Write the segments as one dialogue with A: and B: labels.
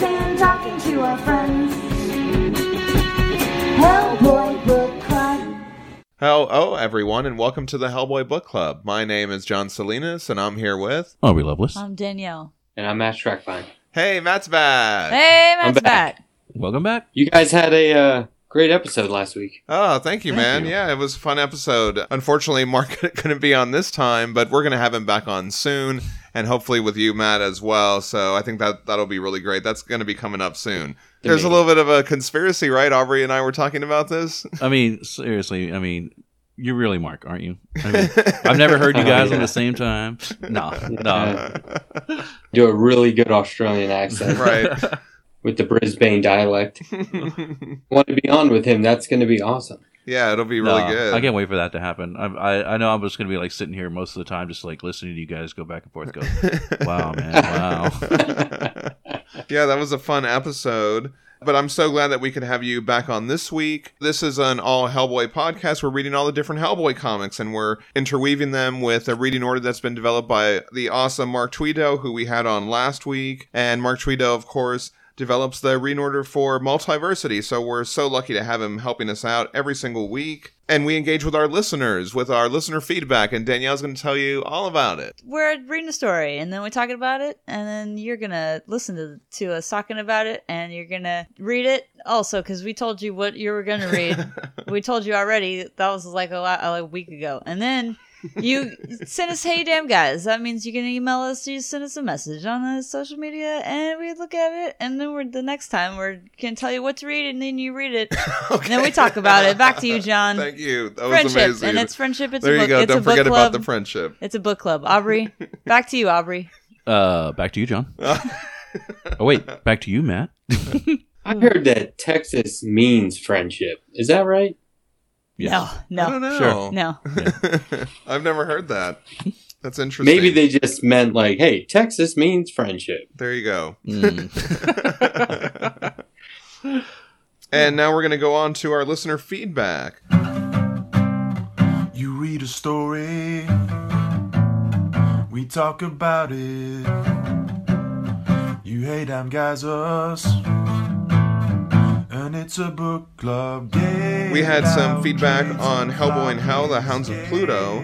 A: stand talking to our friends. Hellboy Book Club.
B: Hello, everyone, and welcome to the Hellboy Book Club. My name is John Salinas, and I'm here with.
C: Oh, we Loveless.
D: I'm Danielle.
E: And I'm Matt Schreckfine.
B: Hey, Matt's back.
D: Hey, Matt's
E: I'm back.
D: back.
C: Welcome back.
E: You guys had a uh, great episode last week.
B: Oh, thank you, man.
C: you.
B: Yeah, it was a fun episode. Unfortunately, Mark couldn't be on this time, but we're going to have him back on soon, and hopefully with you, Matt, as well. So I think that that'll be really great. That's going to be coming up soon. There's a little bit of a conspiracy, right? Aubrey and I were talking about this.
C: I mean, seriously. I mean, you're really Mark, aren't you? I mean, I've never heard you guys
E: Oh,
C: on
E: yeah.
C: the same time. No, no.
E: Do a really good Australian accent
B: right.
E: with the Brisbane dialect. Want to be on with him? That's going to be awesome.
B: Yeah, it'll be really
C: No,
B: good.
C: I can't wait for that to happen. I, I, I know I'm just gonna be like sitting here most of the time, just like listening to you guys go back and forth. Go, wow, man, wow.
B: yeah, that was a fun episode. But I'm so glad that we could have you back on this week. This is an all Hellboy podcast. We're reading all the different Hellboy comics and we're interweaving them with a reading order that's been developed by the awesome Mark Tweedo, who we had on last week. And Mark Tweedo, of course, develops the reading order for Multiversity. So we're so lucky to have him helping us out every single week. And we engage with our listeners with our listener feedback. And Danielle's going to tell you all about it.
D: We're reading a story, and then we're talking about it, and then you're gonna listen to to us talking about it, and you're gonna read it also because we told you what you were gonna read. we told you already. That was like a, lot, like a week ago, and then. You send us, hey, damn guys. That means you can email us. You send us a message on the social media, and we look at it. And then we're the next time we're gonna tell you what to read, and then you read it, and then we talk about it. Back to you, John.
B: Thank you. That was
D: friendship,
B: amazing.
D: and it's friendship. It's
B: there
D: a book.
B: you go.
D: It's
B: Don't
D: a book
B: forget
D: club.
B: about the friendship.
D: It's a book club. Aubrey, back to you, Aubrey.
C: Uh, back to you, John. Oh wait, back to you, Matt.
E: I heard that Texas means friendship. Is that right?
C: Yes.
D: No,
B: I don't
D: no,
B: know.
C: Sure.
D: no.
B: I've never heard that. That's interesting.
E: Maybe they just meant like, hey, Texas means friendship.
B: There you go.
C: Mm.
B: and now we're going to go on to our listener feedback.
F: You read a story, we talk about it. You hate damn guys us, and it's a book club game.
B: We had some feedback on Hellboy and Hell, the Hounds of Pluto.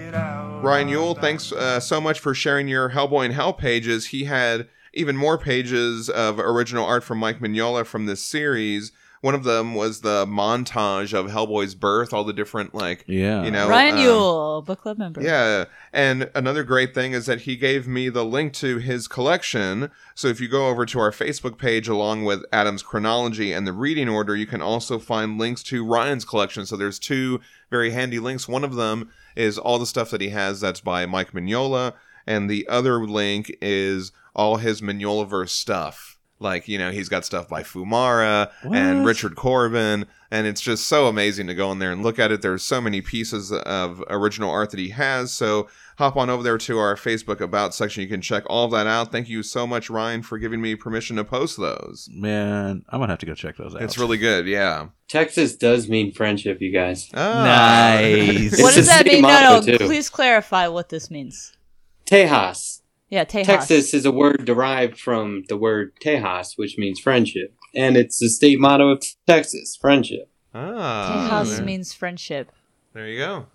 B: Ryan Yule, thanks uh, so much for sharing your Hellboy and Hell pages. He had even more pages of original art from Mike Mignola from this series. One of them was the montage of Hellboy's birth, all the different like
C: Yeah.
B: you know
D: Ryan
B: um,
D: Yule, book club member.
B: Yeah, and another great thing is that he gave me the link to his collection. So if you go over to our Facebook page along with Adam's chronology and the reading order, you can also find links to Ryan's collection. So there's two very handy links. One of them is all the stuff that he has that's by Mike Mignola, and the other link is all his Mignola-verse stuff. Like, you know, he's got stuff by Fiumara and Richard Corbin, and it's just so amazing to go in there and look at it. There's so many pieces of original art that he has. So hop on over there to our Facebook About section. You can check all of that out. Thank you so much, Ryan, for giving me permission to post those.
C: Man, I'm gonna have to go check those out.
B: It's really good, yeah.
E: Texas does mean friendship, you guys.
B: Ah.
C: nice.
D: What does that mean? No, no.
E: too.
D: Please clarify what this means.
E: Tejas.
D: Yeah, Tejas.
E: Texas is a word derived from the word Tejas, which means friendship. And it's the state motto of Texas, friendship.
B: Ah,
D: Tejas
B: there,
D: means friendship.
B: there you go.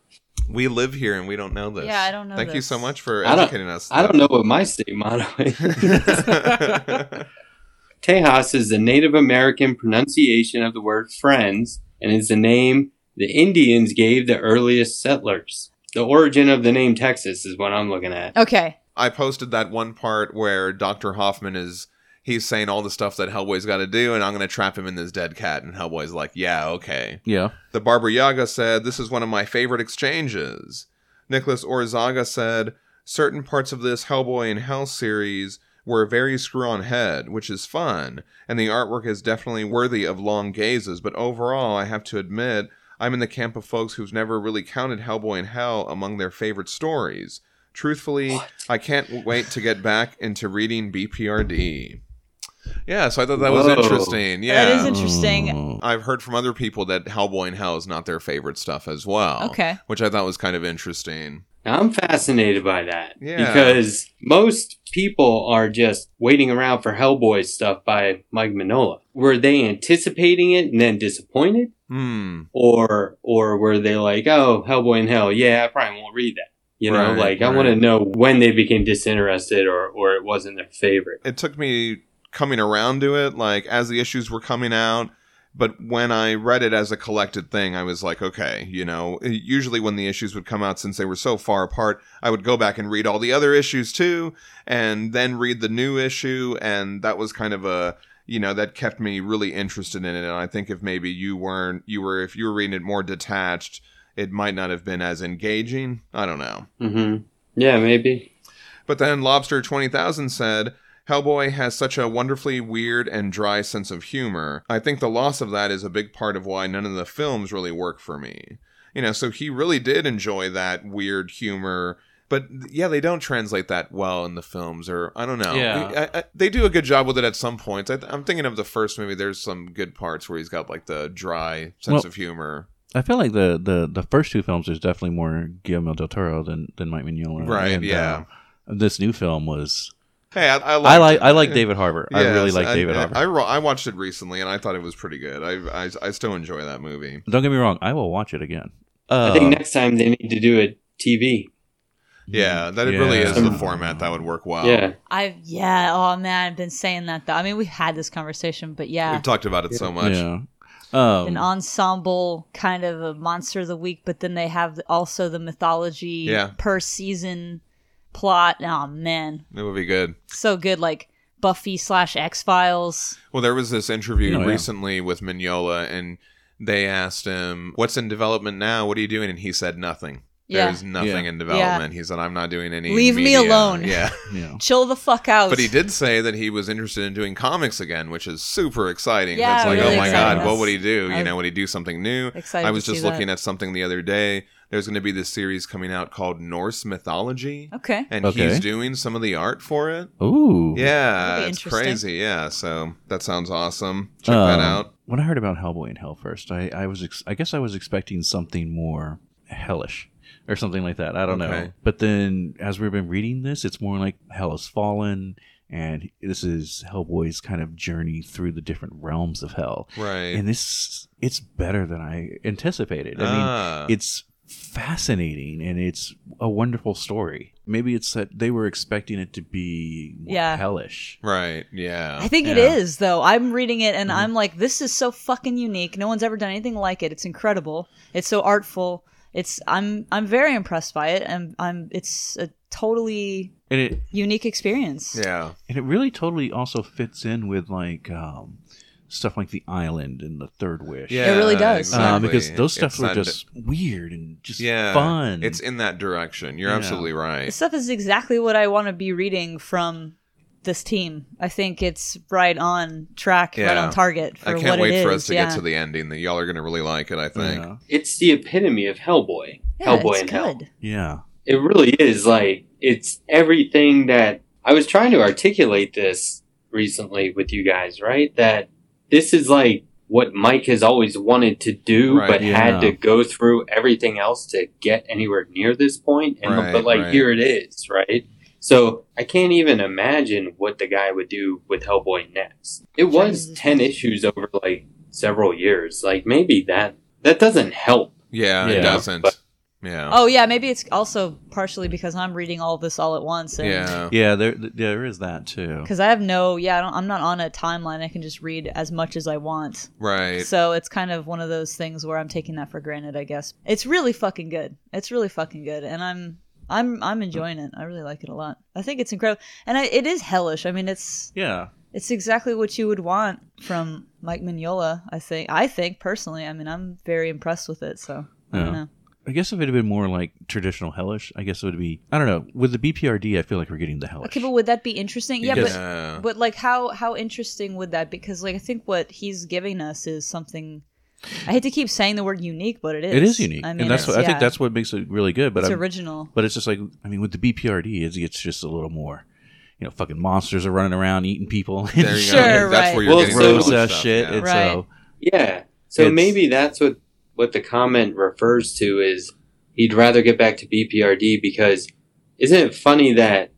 B: We live here and we don't know this.
D: Yeah, I don't know
B: Thank you so much for
E: I don't-
B: educating us.
E: I don't know what my state motto is. Tejas is the Native American pronunciation of the word friends and is the name the Indians gave the earliest settlers. The origin of the name Texas is what I'm looking at.
D: Okay.
B: I posted that one part where Dr. Hoffman is he's saying all the stuff that Hellboy's got to do, and I'm going to trap him in this dead cat. And Hellboy's like, yeah, okay.
C: Yeah.
B: The Baba Yaga said, This is one of my favorite exchanges. Nicholas Orizaga said, Certain parts of this Hellboy in Hell series were very screw on head, which is fun, and the artwork is definitely worthy of long gazes, but overall, I have to admit, I'm in the camp of folks who've never really counted Hellboy in Hell among their favorite stories. Truthfully, I can't wait to get back into reading BPRD. Yeah, so I thought that was interesting. Yeah.
D: That is interesting.
C: Oh.
B: I've heard from other people that Hellboy and Hell is not their favorite stuff as well.
D: Okay.
B: Which I thought was kind of interesting.
E: Now, I'm fascinated by that
B: Yeah.
E: because most people are just waiting around for Hellboy stuff by Mike Mignola. Were they anticipating it and then disappointed,
B: Hmm.
E: or or were they like, "Oh, Hellboy and Hell, yeah, I probably won't read that." You know,
B: Right,
E: like I
B: right.
E: want to know when they became disinterested or or it wasn't their favorite.
B: It took me coming around to it, like as the issues were coming out. But when I read it as a collected thing, I was like, okay, you know, usually when the issues would come out, since they were so far apart, I would go back and read all the other issues too, and then read the new issue. And that was kind of a, you know, that kept me really interested in it. And I think if maybe you weren't, you were, if you were reading it more detached, it might not have been as engaging. I don't know.
E: hmm Yeah, maybe.
B: But then Lobster 20,000 said, Hellboy has such a wonderfully weird and dry sense of humor. I think the loss of that is a big part of why none of the films really work for me. You know, so he really did enjoy that weird humor. But yeah, they don't translate that well in the films, or I don't know.
C: Yeah.
B: I, I, they do a good job with it at some points. I, I'm thinking of the first movie. There's some good parts where he's got like the dry sense
C: Well,
B: of humor.
C: I feel like the, the, the first two films there's definitely more Guillermo del Toro than, than Mike Mignola.
B: Right,
C: And,
B: yeah.
C: uh, this new film was.
B: Hey, I, I,
C: I like
B: liked
C: I like David Harbour. I really
B: Yes,
C: like David
B: I,
C: Harbour.
B: I, I watched it recently and I thought it was pretty good. I, I, I still enjoy that movie.
C: Don't get me wrong. I will watch it again. Uh,
E: I think next time they need to do a TV.
B: Yeah, that it really is the format that would work well.
E: Yeah,
D: I've yeah. Oh man, I've been saying that though. I mean, we had this conversation, but yeah,
B: We've talked about it so much.
C: Yeah. Um,
D: an ensemble kind of a monster of the week, but then they have also the mythology
B: Yeah.
D: per season plot. Oh man,
B: It would be good.
D: so good. Like Buffy slash X Files.
B: Well, there was this interview
C: Oh, yeah.
B: recently with Mignola, and they asked him, "What's in development now? What are you doing?" And he said, "Nothing.
D: Yeah.
B: There's nothing
C: Yeah.
B: in development." He said, "I'm not doing any.
D: Leave me alone.
B: Yeah,
C: yeah.
D: Chill the fuck out.
B: but he did say that he was interested in doing comics again, which is super exciting.
D: Yeah,
B: That's like,
C: really
B: oh my
C: exciting.
B: god, what would he do?
D: I-
B: You know, would he do something new?
D: Excited
B: I was
D: to
B: just
D: see
B: looking
D: that.
B: at something the other day. There's going to be this series coming out called Norse Mythology,
D: Okay.
B: and
C: Okay.
B: he's doing some of the art for it.
C: Ooh.
B: Yeah,
D: That'd
B: it's crazy. Yeah, so that sounds awesome. Check that
C: Um,
B: out.
C: When I heard about Hellboy in Hell first, I, I was ex- I guess I was expecting something more hellish or something like that. I don't know. But then as we've been reading this, it's more like Hell has fallen, and this is Hellboy's kind of journey through the different realms of hell.
B: Right.
C: And this it's better than I anticipated. I
B: Ah.
C: mean, it's fascinating and it's a wonderful story. Maybe it's that they were expecting it to be
D: Yeah.
C: hellish.
B: right. Yeah.
D: I think it
C: Yeah.
D: is though. I'm reading it and
B: Mm-hmm.
D: I'm like, this is so fucking unique. No one's ever done anything like it. It's incredible. It's so artful. It's I'm I'm very impressed by it and I'm it's a totally
C: And it
D: unique experience.
B: yeah.
C: and it really totally also fits in with like um, stuff like the island and the third wish
B: Yeah.
D: It really does.
C: Uh,
B: exactly.
C: because those stuff
B: It's
C: were
B: that-
C: just weird and just
B: yeah
C: fun
B: It's in that direction. You're
C: Yeah.
B: absolutely
D: This
B: right.
D: stuff is exactly what I want to be reading from this team. I think it's right on track, right on target for
B: I can't wait
D: it
B: for us to
D: yeah.
B: get to the ending. That y'all are going to really like it. I think.
C: yeah.
E: it's the epitome of Hellboy.
D: Yeah,
E: Hellboy
D: it's
E: in Hell.
C: yeah
E: It really is like it's everything that I was trying to articulate this recently with you guys, right? That this is like what Mike has always wanted to do,
B: Right,
E: but
C: yeah.
E: had to go through everything else to get anywhere near this point. And
B: Right,
E: but like
B: right.
E: here it is, right? So I can't even imagine what the guy would do with Hellboy next. It was ten issues over like several years. Like maybe that that doesn't help.
B: Yeah, it
C: Yeah.
B: doesn't.
E: But-
B: yeah.
D: Oh yeah, maybe it's also partially because I'm reading all this all at once. And
B: yeah.
C: yeah there there is that too
D: Because I have no, yeah, I don't, I'm not on a timeline. I can just read as much as I want.
B: Right.
D: So it's kind of one of those things where I'm taking that for granted. I guess it's really fucking good. It's really fucking good, and I'm I'm I'm enjoying it. I really like it a lot. I think it's incredible, and I, it is hellish. I mean, it's
C: yeah
D: it's exactly what you would want from Mike Mignola. I think. I think personally. I mean, I'm very impressed with it. So I
C: Yeah.
D: don't know.
C: I guess if it had been more like traditional hellish, I guess it would be. I don't know. With the BPRD, I feel like we're getting the hellish.
D: Okay, but would that be interesting? Yeah,
C: Because-
D: but
B: Yeah.
D: But like how how interesting would that because like I think what he's giving us is something I hate to keep saying the word unique, but it is.
C: it is unique,
D: I mean,
C: and that's
D: it's-
C: what I think that's what makes it really good. But
D: it's
C: I'm,
D: original.
C: but it's just like I mean, with the BPRD, it's, it's just a little more. You know, fucking monsters are running around eating people.
B: There you
D: Sure,
B: go. That's
D: right.
B: where you're
E: Well,
B: getting
E: so-
B: the
C: gross
B: hellish
C: ass
B: stuff,
C: shit.
B: yeah.
C: It's
D: Right.
C: uh,
E: Yeah. So
C: It's-
E: maybe that's what what the comment refers to is he'd rather get back to BPRD because isn't it funny that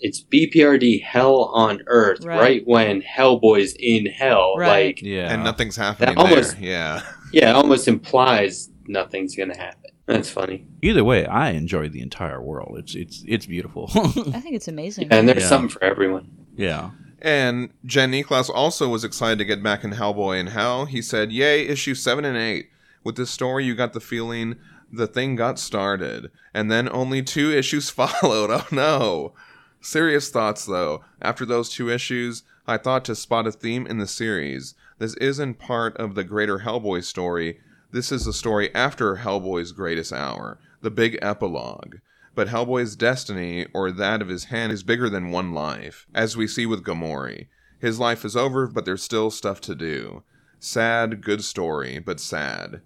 E: it's BPRD hell on earth
D: Right.
E: right, when Hellboy's in hell?
D: Right.
E: Like,
C: Yeah.
B: And nothing's happening
E: almost-
B: there. Yeah.
E: yeah, almost implies nothing's gonna happen. That's funny.
C: Either way, I enjoy the entire world. It's it's it's beautiful.
D: I think it's amazing.
E: And there's
C: Yeah.
E: something for everyone.
C: yeah.
B: And Jen Niklas also was excited to get back in Hellboy in Hell. He said, Yay, issue 7 and 8. With this story, you got the feeling the thing got started. And then only two issues followed. Oh no. Serious thoughts, though. After those two issues, I thought to spot a theme in the series. This isn't part of the greater Hellboy story. This is the story after Hellboy's greatest hour, the big epilogue. But Hellboy's destiny, or that of his hand, is bigger than one life, as we see with Gamori. His life is over, but there's still stuff to do. Sad, good story, but sad.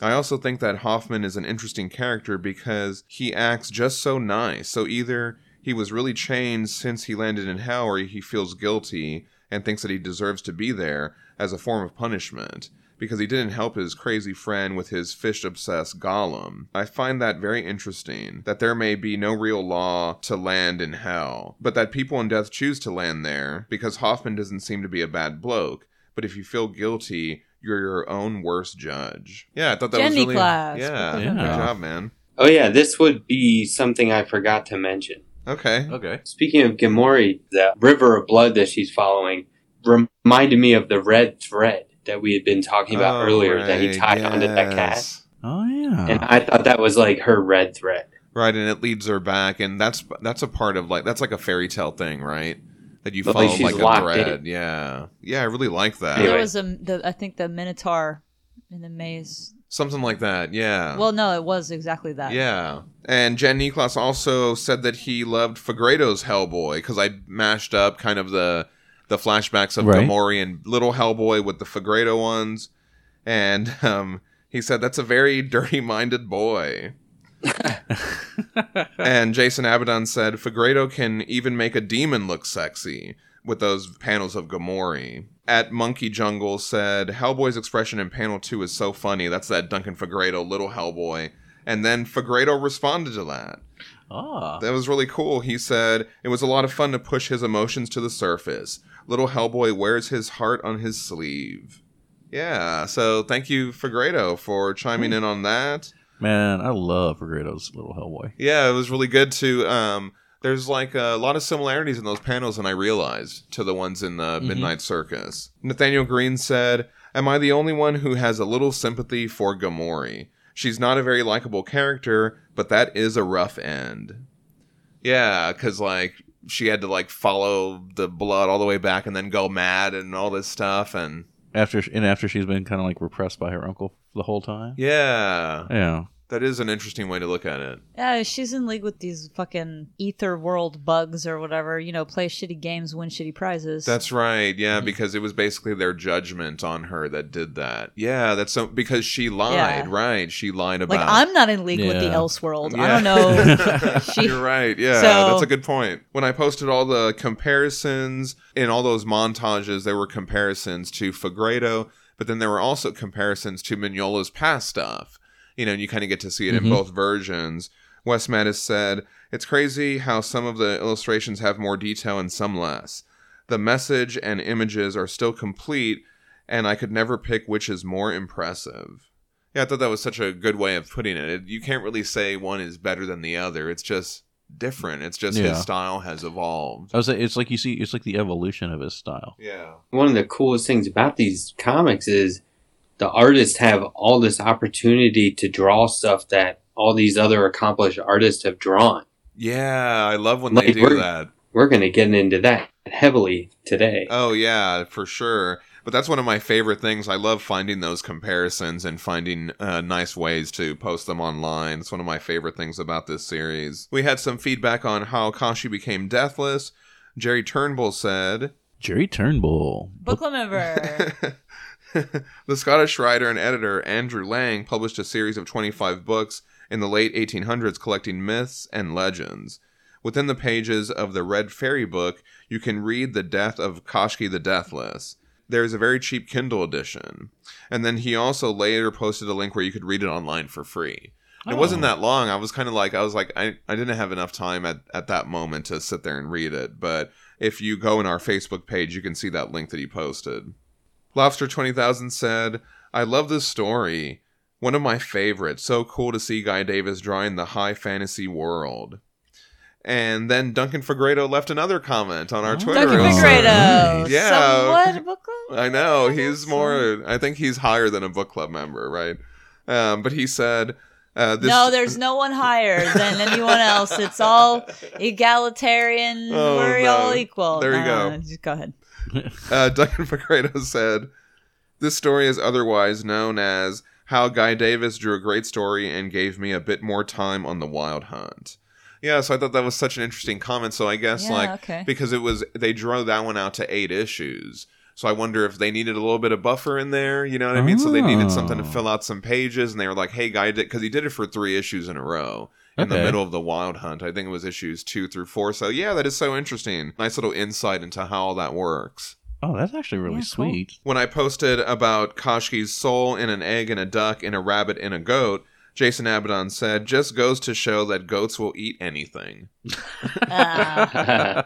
B: I also think that Hoffman is an interesting character because he acts just so nice. So either he was really changed since he landed in hell, or he feels guilty and thinks that he deserves to be there as a form of punishment because he didn't help his crazy friend with his fish obsessed golem. I find that very interesting that there may be no real law to land in hell, but that people in death choose to land there because Hoffman doesn't seem to be a bad bloke. But if you feel guilty, you're your own worst judge. Yeah, I thought that was really
D: class.
B: Yeah,
C: Yeah.
B: good job, man.
E: Oh yeah, this would be something I forgot to mention.
B: Okay.
C: Okay.
E: Speaking of Gamori, the river of blood that she's following reminded me of the red thread that we had been talking about
B: Oh,
E: earlier that he
B: right,
E: tied onto that cat.
C: Oh yeah.
E: And I thought that was like her red thread.
B: Right, and it leads her back, and that's that's a part of like that's like a fairy tale thing, right? That you
E: But,
B: follow
E: like,
B: like, a thread.
E: in.
B: Yeah, yeah, I really like that.
E: Anyway.
D: There was a, the, I think the Minotaur in the maze.
B: Something like that. Yeah.
D: Well, no, it was exactly that.
B: Yeah. And Jen Niklas also said that he loved Fegredo's Hellboy because I mashed up kind of the the flashbacks of
C: Right.
B: Gamori and Little Hellboy with the Fegredo ones, and um, he said that's a very dirty-minded boy. and Jason Abaddon said Fegredo can even make a demon look sexy with those panels of Gamori. At Monkey Jungle said Hellboy's expression in panel two is so funny. That's that Duncan Fegredo, little Hellboy. And then Fegredo responded to that.
C: ah.
B: That was really cool. He said it was a lot of fun to push his emotions to the surface. Little Hellboy wears his heart on his sleeve. Yeah, so thank you, Fegredo, for chiming in on that.
C: Man, I love Fegredo's little Hellboy.
B: Yeah, it was really good to. Um, there's like a lot of similarities in those panels, and I realized to the ones in the mm-hmm. Midnight Circus. Nathaniel Green said, "Am I the only one who has a little sympathy for Gamori? She's not a very likable character, but that is a rough end." Yeah, because like she had to like follow the blood all the way back and then go mad and all this stuff, and
C: After and after she's been kind of like repressed by her uncle the whole time.
B: yeah,
C: Yeah.
B: That is an interesting way to look at it.
D: Yeah, she's in league with these fucking ether world bugs or whatever. You know, play shitty games, win shitty prizes.
B: That's right. Yeah,
D: Mm-hmm.
B: because it was basically their judgment on her that did that. Yeah, that's so because she lied,
D: Yeah.
B: right? She lied about.
D: like I'm not in league with the
C: Yeah.
D: Elseworld. I don't know. She-
B: You're right. Yeah,
D: So-
B: that's a good point. When I posted all the comparisons in all those montages, there were comparisons to Fegredo, but then there were also comparisons to Mignola's past stuff. You know, and you kind of get to see it in
C: Mhm.
B: both versions. Wes Mattis said, It's crazy how some of the illustrations have more detail and some less. The message and images are still complete, and I could never pick which is more impressive. Yeah, I thought that was such a good way of putting it. it you can't really say one is better than the other. It's just different. It's just
C: Yeah.
B: his style has evolved.
C: I was it's like you see it's like the evolution of his style.
B: Yeah.
E: One of the coolest things about these comics is the artists have all this opportunity to draw stuff that all these other accomplished artists have drawn.
B: Yeah, I love when they do
E: we're-
B: that.
E: We're going to get into that heavily today.
B: Oh yeah, for sure. But that's one of my favorite things. I love finding those comparisons and finding uh, nice ways to post them online. It's one of my favorite things about this series. We had some feedback on how Koschei became deathless. Jerry Turnbull said,
C: Jerry Turnbull.
D: Book club member.
B: the Scottish writer and editor Andrew Lang published a series of 25 books in the late 1800s collecting myths and legends. Within the pages of the Red Fairy book, you can read the death of Koschei the Deathless. There's a very cheap Kindle edition. And then he also later posted a link where you could read it online for free. It wasn't
C: Oh.
B: that long. I was kind of like, I was like, I, I didn't have enough time at, at that moment to sit there and read it. But if you go in our Facebook page, you can see that link that he posted. Lobster 20,000 said, I love this story. One of my favorites. So cool to see Guy Davis drawing the high fantasy world. And then Duncan Fegredo left another comment on our
C: Oh.
B: Twitter.
D: Duncan
C: Oh, nice.
B: Yeah.
D: Somewhat book club?
B: I know
D: I
B: he's
D: guess
B: more. I think he's higher than a book club member, right? Um, but he said, uh, this,
D: no, there's no one higher than anyone else. It's all egalitarian.
B: Oh,
D: We're
B: no.
D: all equal.
B: There you
D: No,
B: go.
D: no, Just go ahead.
B: uh, Duncan Fegredo said, This story is otherwise known as How Guy Davis Drew a Great Story and Gave Me a Bit More Time on the Wild Hunt. Yeah, so I thought that was such an interesting comment. So I guess,
D: Yeah,
B: like,
D: okay.
B: because it was, they drew that one out to eight issues. So I wonder if they needed a little bit of buffer in there, you know what I mean? So they needed something to
C: Oh.
B: fill out some pages, and they were like, "Hey, guy, did because he did it for three issues in a row in the middle of the Wild Hunt. I think it was issues two through four. So yeah, that is so interesting. Nice little insight into how all that works.
C: Oh, that's actually really
D: Yeah, cool.
C: sweet.
B: When I posted about Koschei's soul in an egg and a duck and a rabbit and a goat, Jason Abaddon said, "Just goes to show that goats will eat anything."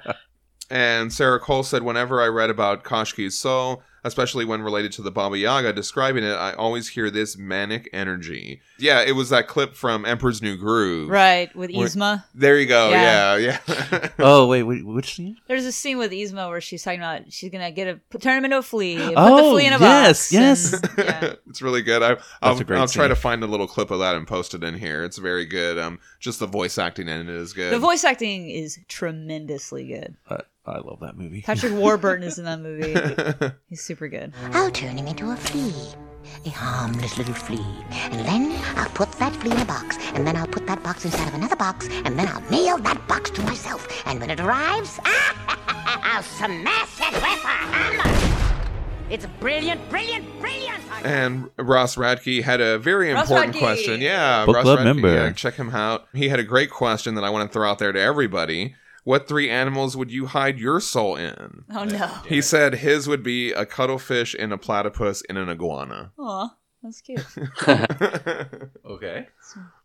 B: And Sarah Cole said, whenever I read about Koschei's soul, especially when related to the Baba Yaga describing it, I always hear this manic energy. Yeah, it was that clip from Emperor's New Groove.
D: right, with
B: Where-
D: Yzma.
B: There you go. Yeah,
D: Yeah.
B: yeah.
C: oh wait, wait, which scene?
D: There's a scene with Yzma where she's talking about she's gonna get a put- turn him into a flea, put the
C: Oh,
D: flea in a
C: yes,
D: box.
C: yes.
D: and- yeah.
B: it's really good. I, I'll,
C: a great
B: I'll try to find a little clip of that and post it in here. It's very good. Um, just the voice acting in it is good.
D: The voice acting is tremendously good.
C: I, Oh, I love that movie.
D: Patrick Warburton is in that movie. He's super good.
G: I'll turn him into a flea. A harmless little flea. And then I'll put that flea in a box. And then I'll put that box inside of another box. And then I'll nail that box to myself. And when it arrives, I'll smash it with a hammer. It's brilliant, brilliant, brilliant.
B: And Ross Radke had a very
D: Ross
B: important
D: Radke.
B: question. Yeah,
C: Book
B: Ross
C: club
B: Radke,
C: member.
B: Yeah, check him out. He had a great question that I want to throw out there to everybody. What three animals would you hide your soul in?
D: Oh no.
B: He said his would be a cuttlefish and a platypus and an iguana.
D: Aw, that's cute.
C: Okay.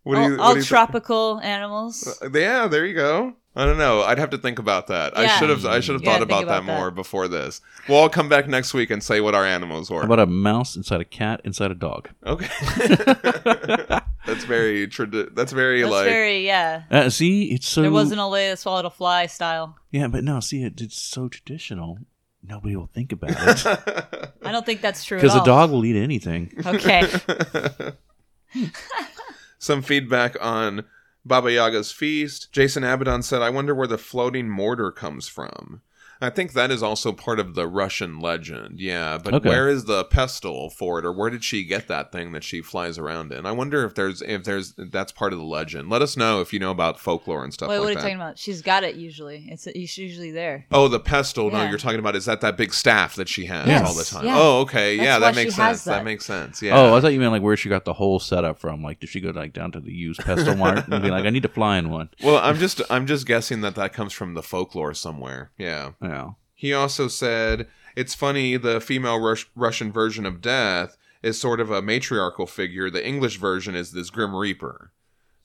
B: What
D: all
B: what
D: all
B: do you thi-
D: tropical animals.
B: Uh, yeah, there you go. I don't know. I'd have to think about that. I
D: Yeah.
B: should have. I should have
D: You gotta
B: thought
D: think
B: about, that,
D: about that.
B: more before this. We'll all come back next week and say what our animals were.
C: How about a mouse inside a cat inside a dog?
B: okay. that's very. Tradi- that's very
D: That's
B: like.
D: very yeah.
C: Uh, see, it's so
D: There wasn't a lady that swallowed a fly style.
C: yeah, but no, see, it, it's so traditional. Nobody will think about it
D: I don't think that's true.
C: because a
D: all.
C: dog will eat anything.
D: Okay.
B: Some feedback on Baba Yaga's feast. Jason Abaddon said, "I wonder where the floating mortar comes from." I think that is also part of the Russian legend. Yeah, but
C: Okay.
B: where is the pestle for it, or where did she get that thing that she flies around in? I wonder if there's if there's that's part of the legend. Let us know if you know about folklore and stuff
D: Wait,
B: like
D: what are you
B: that.
D: talking about? She's got it usually. It's it's usually there.
B: Oh, the pestle. No, you're talking about is that that big staff that she has
C: Yes.
B: all the time?
D: Yeah.
B: Oh, okay.
D: That's
B: yeah, that makes sense. That.
D: that.
B: makes sense. Yeah.
C: Oh, I thought you meant like where she got the whole setup from. Like, did she go like down to the used pestle mart and be like, "I need to fly in one"?
B: well, I'm just I'm just guessing that that comes from the folklore somewhere. Yeah.
C: Yeah.
B: He also said, It's funny, the female Rus- Russian version of death is sort of a matriarchal figure. The English version is this Grim Reaper.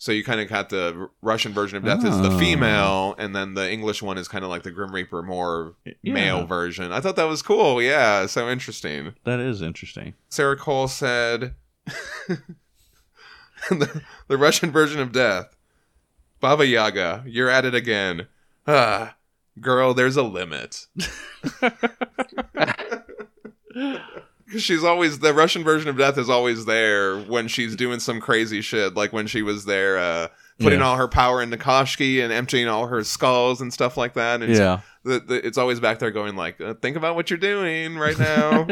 B: So you kind of got the Russian version of death is the
C: Oh.
B: female, and then the English one is kind of like the Grim Reaper, more
C: Yeah.
B: male version. I thought that was cool. Yeah, so interesting.
C: That is interesting.
B: Sarah Cole said, the, the Russian version of death. Baba Yaga, you're at it again. Ah, girl, there's a limit. she's always the Russian version of death is always there when she's doing some crazy shit, like when she was there uh, putting
C: Yeah.
B: all her power into Koschei and emptying all her skulls and stuff like that. And it's,
C: Yeah.
B: the, the, it's always back there going like, uh, think about what you're doing right now.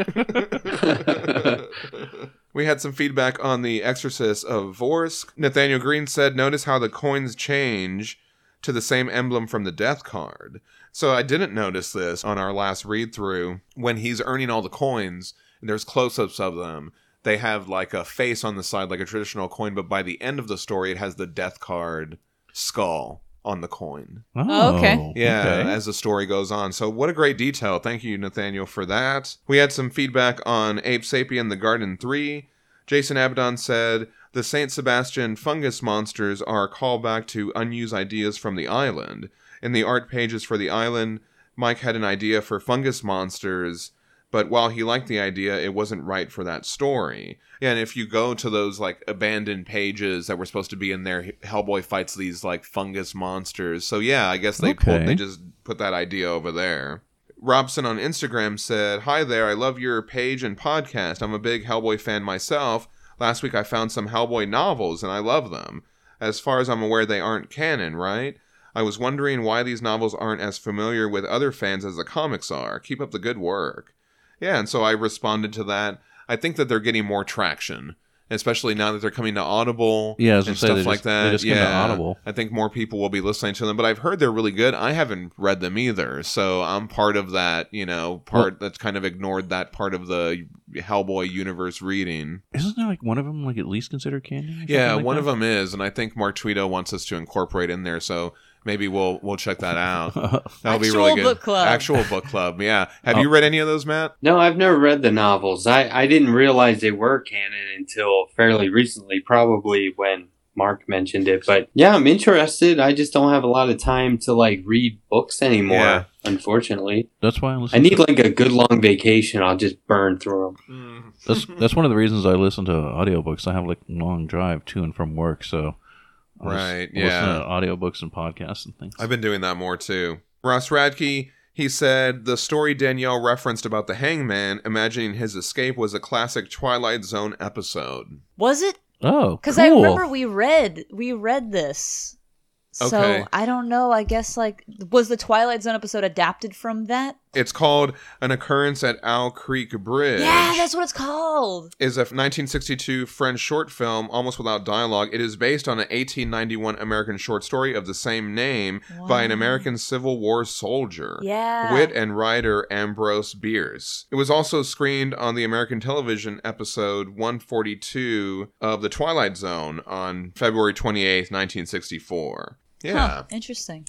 B: we had some feedback on the Exorcist of Vorsk. Nathaniel Green said, "Notice how the coins change to the same emblem from the death card." So I didn't notice this on our last read through when he's earning all the coins. And there's close-ups of them. They have like a face on the side, like a traditional coin, but by the end of the story, it has the death card skull on the coin.
D: Oh, oh okay.
B: Yeah,
C: okay.
B: as the story goes on. So what a great detail. Thank you, Nathaniel, for that. We had some feedback on Abe Sapien the Garden 3. Jason Abaddon said, The St. Sebastian fungus monsters are a callback to unused ideas from the island. In the art pages for the island, Mike had an idea for fungus monsters, but while he liked the idea, it wasn't right for that story. And if you go to those like abandoned pages that were supposed to be in there, Hellboy fights these like fungus monsters. So yeah, I guess they pulled, they just put that idea over there. Robson on Instagram said, Hi there, I love your page and podcast. I'm a big Hellboy fan myself. Last week I found some Hellboy novels and I love them. As far as I'm aware, they aren't canon, right? I was wondering why these novels aren't as familiar with other fans as the comics are. Keep up the good work. Yeah, and so I responded to that. I think that they're getting more traction, especially now that they're coming to Audible
C: Yeah,
B: and stuff like
C: just-
B: that.
C: they just came to
B: yeah,
C: Audible.
B: I think more people will be listening to them, but I've heard they're really good. I haven't read them either, so I'm part of that. You know, part that's kind of ignored that part of the Hellboy universe reading.
C: Isn't there like one of them like at least considered canon?
B: Yeah,
C: like
B: one
C: that?
B: of them is, and I think Mark Tweedo wants us to incorporate in there, so maybe we'll we'll check that out. That'll be really
D: Actual
B: good.
D: book club.
B: Actual book club. Yeah. Have
C: Oh.
B: you read any of those, Matt?
E: No, I've never read the novels. I, I didn't realize they were canon until fairly recently, probably when Mark mentioned it. But yeah, I'm interested. I just don't have a lot of time to like read books anymore,
B: Yeah.
E: unfortunately.
C: That's why I listen.
E: I need
C: to,
E: like a good long vacation. I'll just burn through them. Mm.
C: that's that's one of the reasons I listen to audiobooks. I have like long drive to and from work, so I'll
B: Right,
C: listen uh,
B: yeah.
C: to audiobooks and podcasts and things.
B: I've been doing that more too. Ross Radke, he said the story Danielle referenced about the hangman imagining his escape was a classic Twilight Zone episode.
D: Was it?
C: oh,
D: Because I remember we read we read this. So
B: Okay.
D: I don't know. I guess like was the Twilight Zone episode adapted from that?
B: It's called An Occurrence at Owl Creek Bridge.
D: Yeah, that's what it's called.
B: is a 1962 French short film, almost without dialogue. It is based on an 1891 American short story of the same name by an American Civil War soldier.
D: Yeah.
B: Wit and writer Ambrose Bierce. It was also screened on the American television episode 142 of The Twilight Zone on February 28th, 1964. Yeah.
D: Huh, interesting.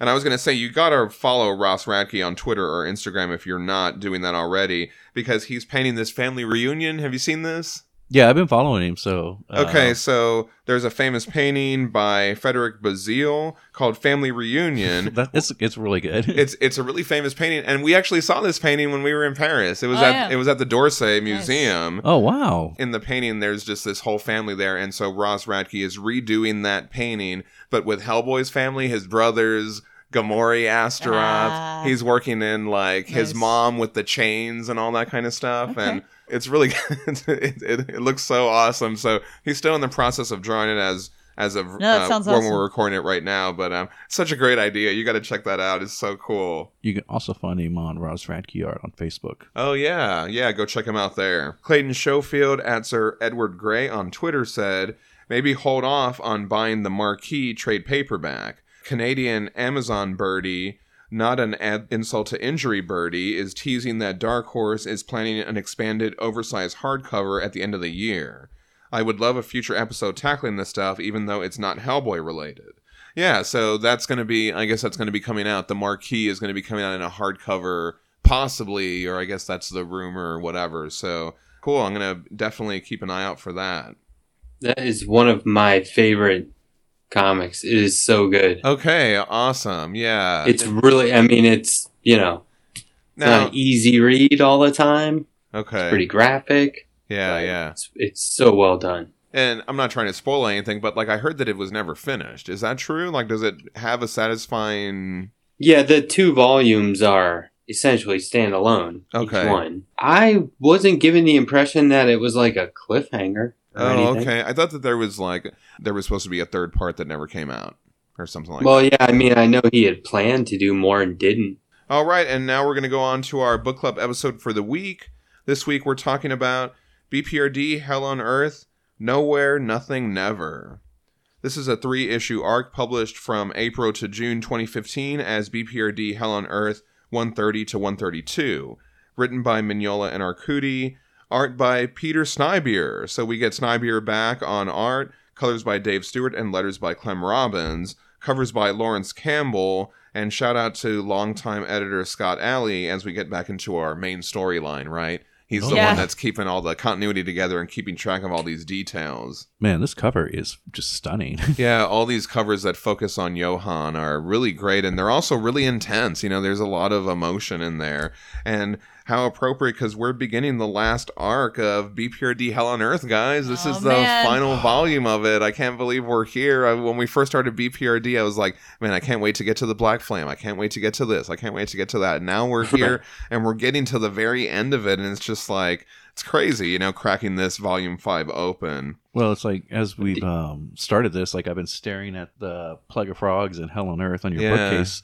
B: And I was going to say, you got to follow Ross Radke on Twitter or Instagram if you're not doing that already, because he's painting this family reunion. Have you seen this?
C: Yeah, I've been following him. So uh,
B: Okay, so there's a famous painting by Frederick Bazille called Family Reunion.
C: that, it's it's really good.
B: it's it's a really famous painting, and we actually saw this painting when we were in Paris. It was
D: Oh,
B: at
D: yeah.
B: it was at the d'Orsay Museum.
C: oh wow.
B: In the painting, there's just this whole family there, and so Ross Radke is redoing that painting, but with Hellboy's family, his brothers. Gamori Astaroth.
D: Ah.
B: He's working in like his mom with the chains and all that kind of stuff,
D: Okay.
B: and it's really it, it, it looks so awesome. So he's still in the process of drawing it as as of uh, when
D: awesome.
B: we're recording it right now. But um, such a great idea. You got to check that out. It's so cool.
C: You can also find him on Ross Radke art on Facebook.
B: Oh yeah, yeah. Go check him out there. Clayton Schofield at Sir Edward Grey on Twitter said maybe hold off on buying the Marquis trade paperback. Canadian Amazon Birdie. Not an ad- insult to injury, Birdie is teasing that Dark Horse is planning an expanded, oversized hardcover at the end of the year. I would love a future episode tackling this stuff, even though it's not Hellboy related. Yeah, so that's going to be, I guess that's going to be coming out. The marquis is going to be coming out in a hardcover, possibly, or I guess that's the rumor or whatever. So cool. I'm going to definitely keep an eye out for that.
E: That is one of my favorite comics. It is so good.
B: Okay, awesome. Yeah.
E: It's really, I mean, it's, you know, it's
B: now,
E: not an easy read all the time.
B: okay.
E: Pretty graphic.
B: yeah, yeah.
E: It's, it's so well done.
B: And I'm not trying to spoil anything, but like I heard that it was never finished. Is that true? Like, does it have a satisfying?
E: Yeah, the two volumes are essentially standalone.
B: Okay.
E: Each one. I wasn't given the impression that it was like a cliffhanger.
B: Oh,
E: anything.
B: okay. I thought that there was like there was supposed to be a third part that never came out, or something like. That.
E: Well,
B: that.
E: yeah, I mean, I know he had planned to do more and didn't.
B: All right, and now we're going to go on to our book club episode for the week. This week we're talking about BPRD Hell on Earth Nowhere, Nothing, Never. This is a three issue arc published from April to June 2015 as BPRD Hell on Earth 130 to 132. Written by Mignola and Arcudi. Art by Peter Snejbjerg. So we get Snejbjerg back on art. Colors by Dave Stewart and letters by Clem Robins. Covers by Laurence Campbell. And shout out to longtime editor Scott Allie as we get back into our main storyline, right? He's
C: Oh,
B: the
D: yeah.
B: one that's keeping all the continuity together and keeping track of all these details.
C: Man, this cover is just stunning.
B: Yeah, all these covers that focus on Johann are really great and they're also really intense. You know, there's a lot of emotion in there. And how appropriate because we're beginning the last arc of BPRD Hell on Earth, guys. This
D: Oh,
B: is the
D: man.
B: final volume of it. I can't believe we're here. I, when we first started BPRD, I was like, man, I can't wait to get to the Black Flame. I can't wait to get to this. I can't wait to get to that. And now we're here and we're getting to the very end of it. And it's just like, it's crazy, you know, cracking this volume five open.
C: well, it's like as we've um, started this, like I've been staring at the Plague of Frogs and Hell on Earth on your
B: Yeah.
C: bookcase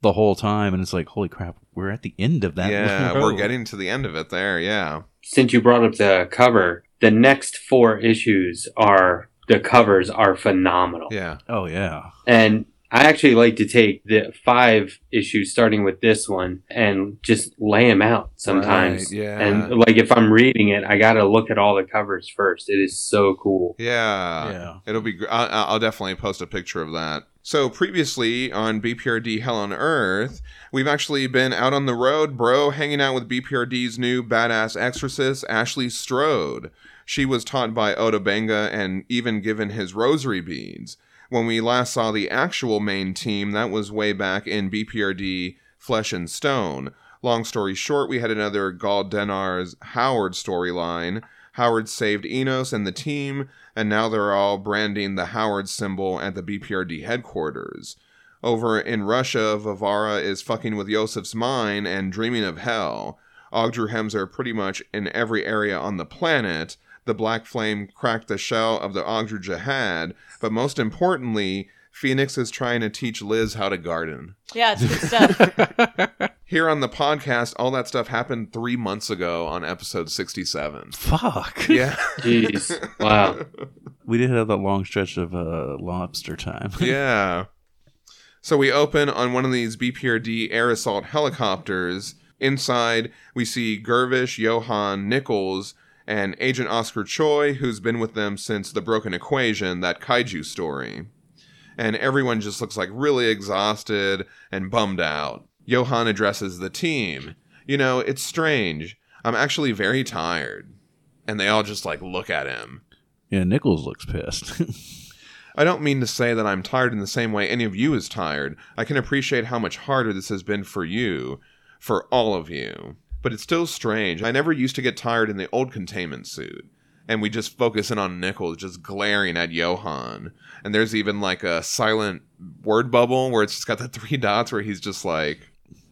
C: the whole time, and it's like, holy crap, we're at the end of that.
B: yeah,
C: row.
B: we're getting to the end of it there. Yeah.
E: Since you brought up the cover, the next four issues are the covers are phenomenal.
B: Yeah.
C: Oh yeah.
E: And I actually like to take the five issues, starting with this one, and just lay them out sometimes.
B: Right, yeah.
E: And like if I'm reading it, I got to look at all the covers first. It is so cool.
B: Yeah.
C: Yeah.
B: It'll be. Gr- I- I'll definitely post a picture of that. So previously on BPRD Hell on Earth, we've actually been out on the road, bro, hanging out with BPRD's new badass exorcist, Ashley Strode. She was taught by Oda Benga and even given his rosary beads. When we last saw the actual main team, that was way back in BPRD Flesh and Stone. Long story short, we had another Gall Dennar's Howard storyline. Howard saved Enos and the team, and now they're all branding the Howard symbol at the BPRD headquarters. Over in Russia, Varvara is fucking with Yosef's mind and dreaming of hell. Ogdru are pretty much in every area on the planet. The Black Flame cracked the shell of the Ogdru Jahad, but most importantly, Fenix is trying to teach Liz how to garden.
D: Yeah, it's good stuff.
B: Here on the podcast, all that stuff happened three months ago on episode 67.
C: Fuck.
B: Yeah.
E: Jeez. wow.
C: We did have that long stretch of uh, lobster time.
B: yeah. So we open on one of these BPRD air assault helicopters. Inside, we see Gervish, Johann, Nichols, and Agent Oscar Choi, who's been with them since the Broken Equation, that kaiju story. And everyone just looks like really exhausted and bummed out. Johann addresses the team. You know, it's strange. I'm actually very tired. And they all just like look at him.
C: yeah, Nichols looks pissed.
B: I don't mean to say that I'm tired in the same way any of you is tired. I can appreciate how much harder this has been for you, for all of you. But it's still strange. I never used to get tired in the old containment suit. And we just focus in on Nichols just glaring at Johann. And there's even like a silent word bubble where it's just got the three dots where he's just like.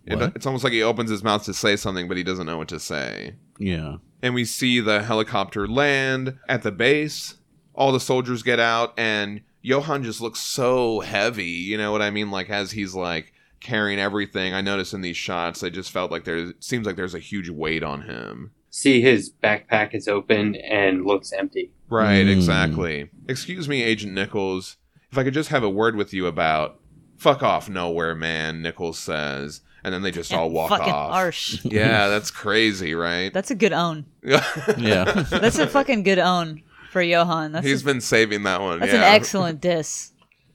B: It, it's almost like he opens his mouth to say something, but he doesn't know what to say
C: yeah.
B: and we see the helicopter land at the base. All the soldiers get out, and Johann just looks so heavy. You know what I mean? Like as he's like carrying everything. I noticed in these shots, I just felt like there seems like there's a huge weight on him.
E: See, his backpack is open and looks empty.
B: Right,
C: Mm.
B: exactly. Excuse me, Agent Nichols. If I could just have a word with you about fuck off nowhere, man, Nichols says. And then they just all walk
D: fucking
B: off.
D: harsh.
B: Yeah, that's crazy, right?
D: That's a good own.
C: Yeah.
D: That's a fucking good own for Johann. That's
B: He's
D: a,
B: been saving that one.
D: that's
B: yeah.
D: an excellent diss.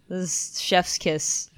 D: This is chef's kiss.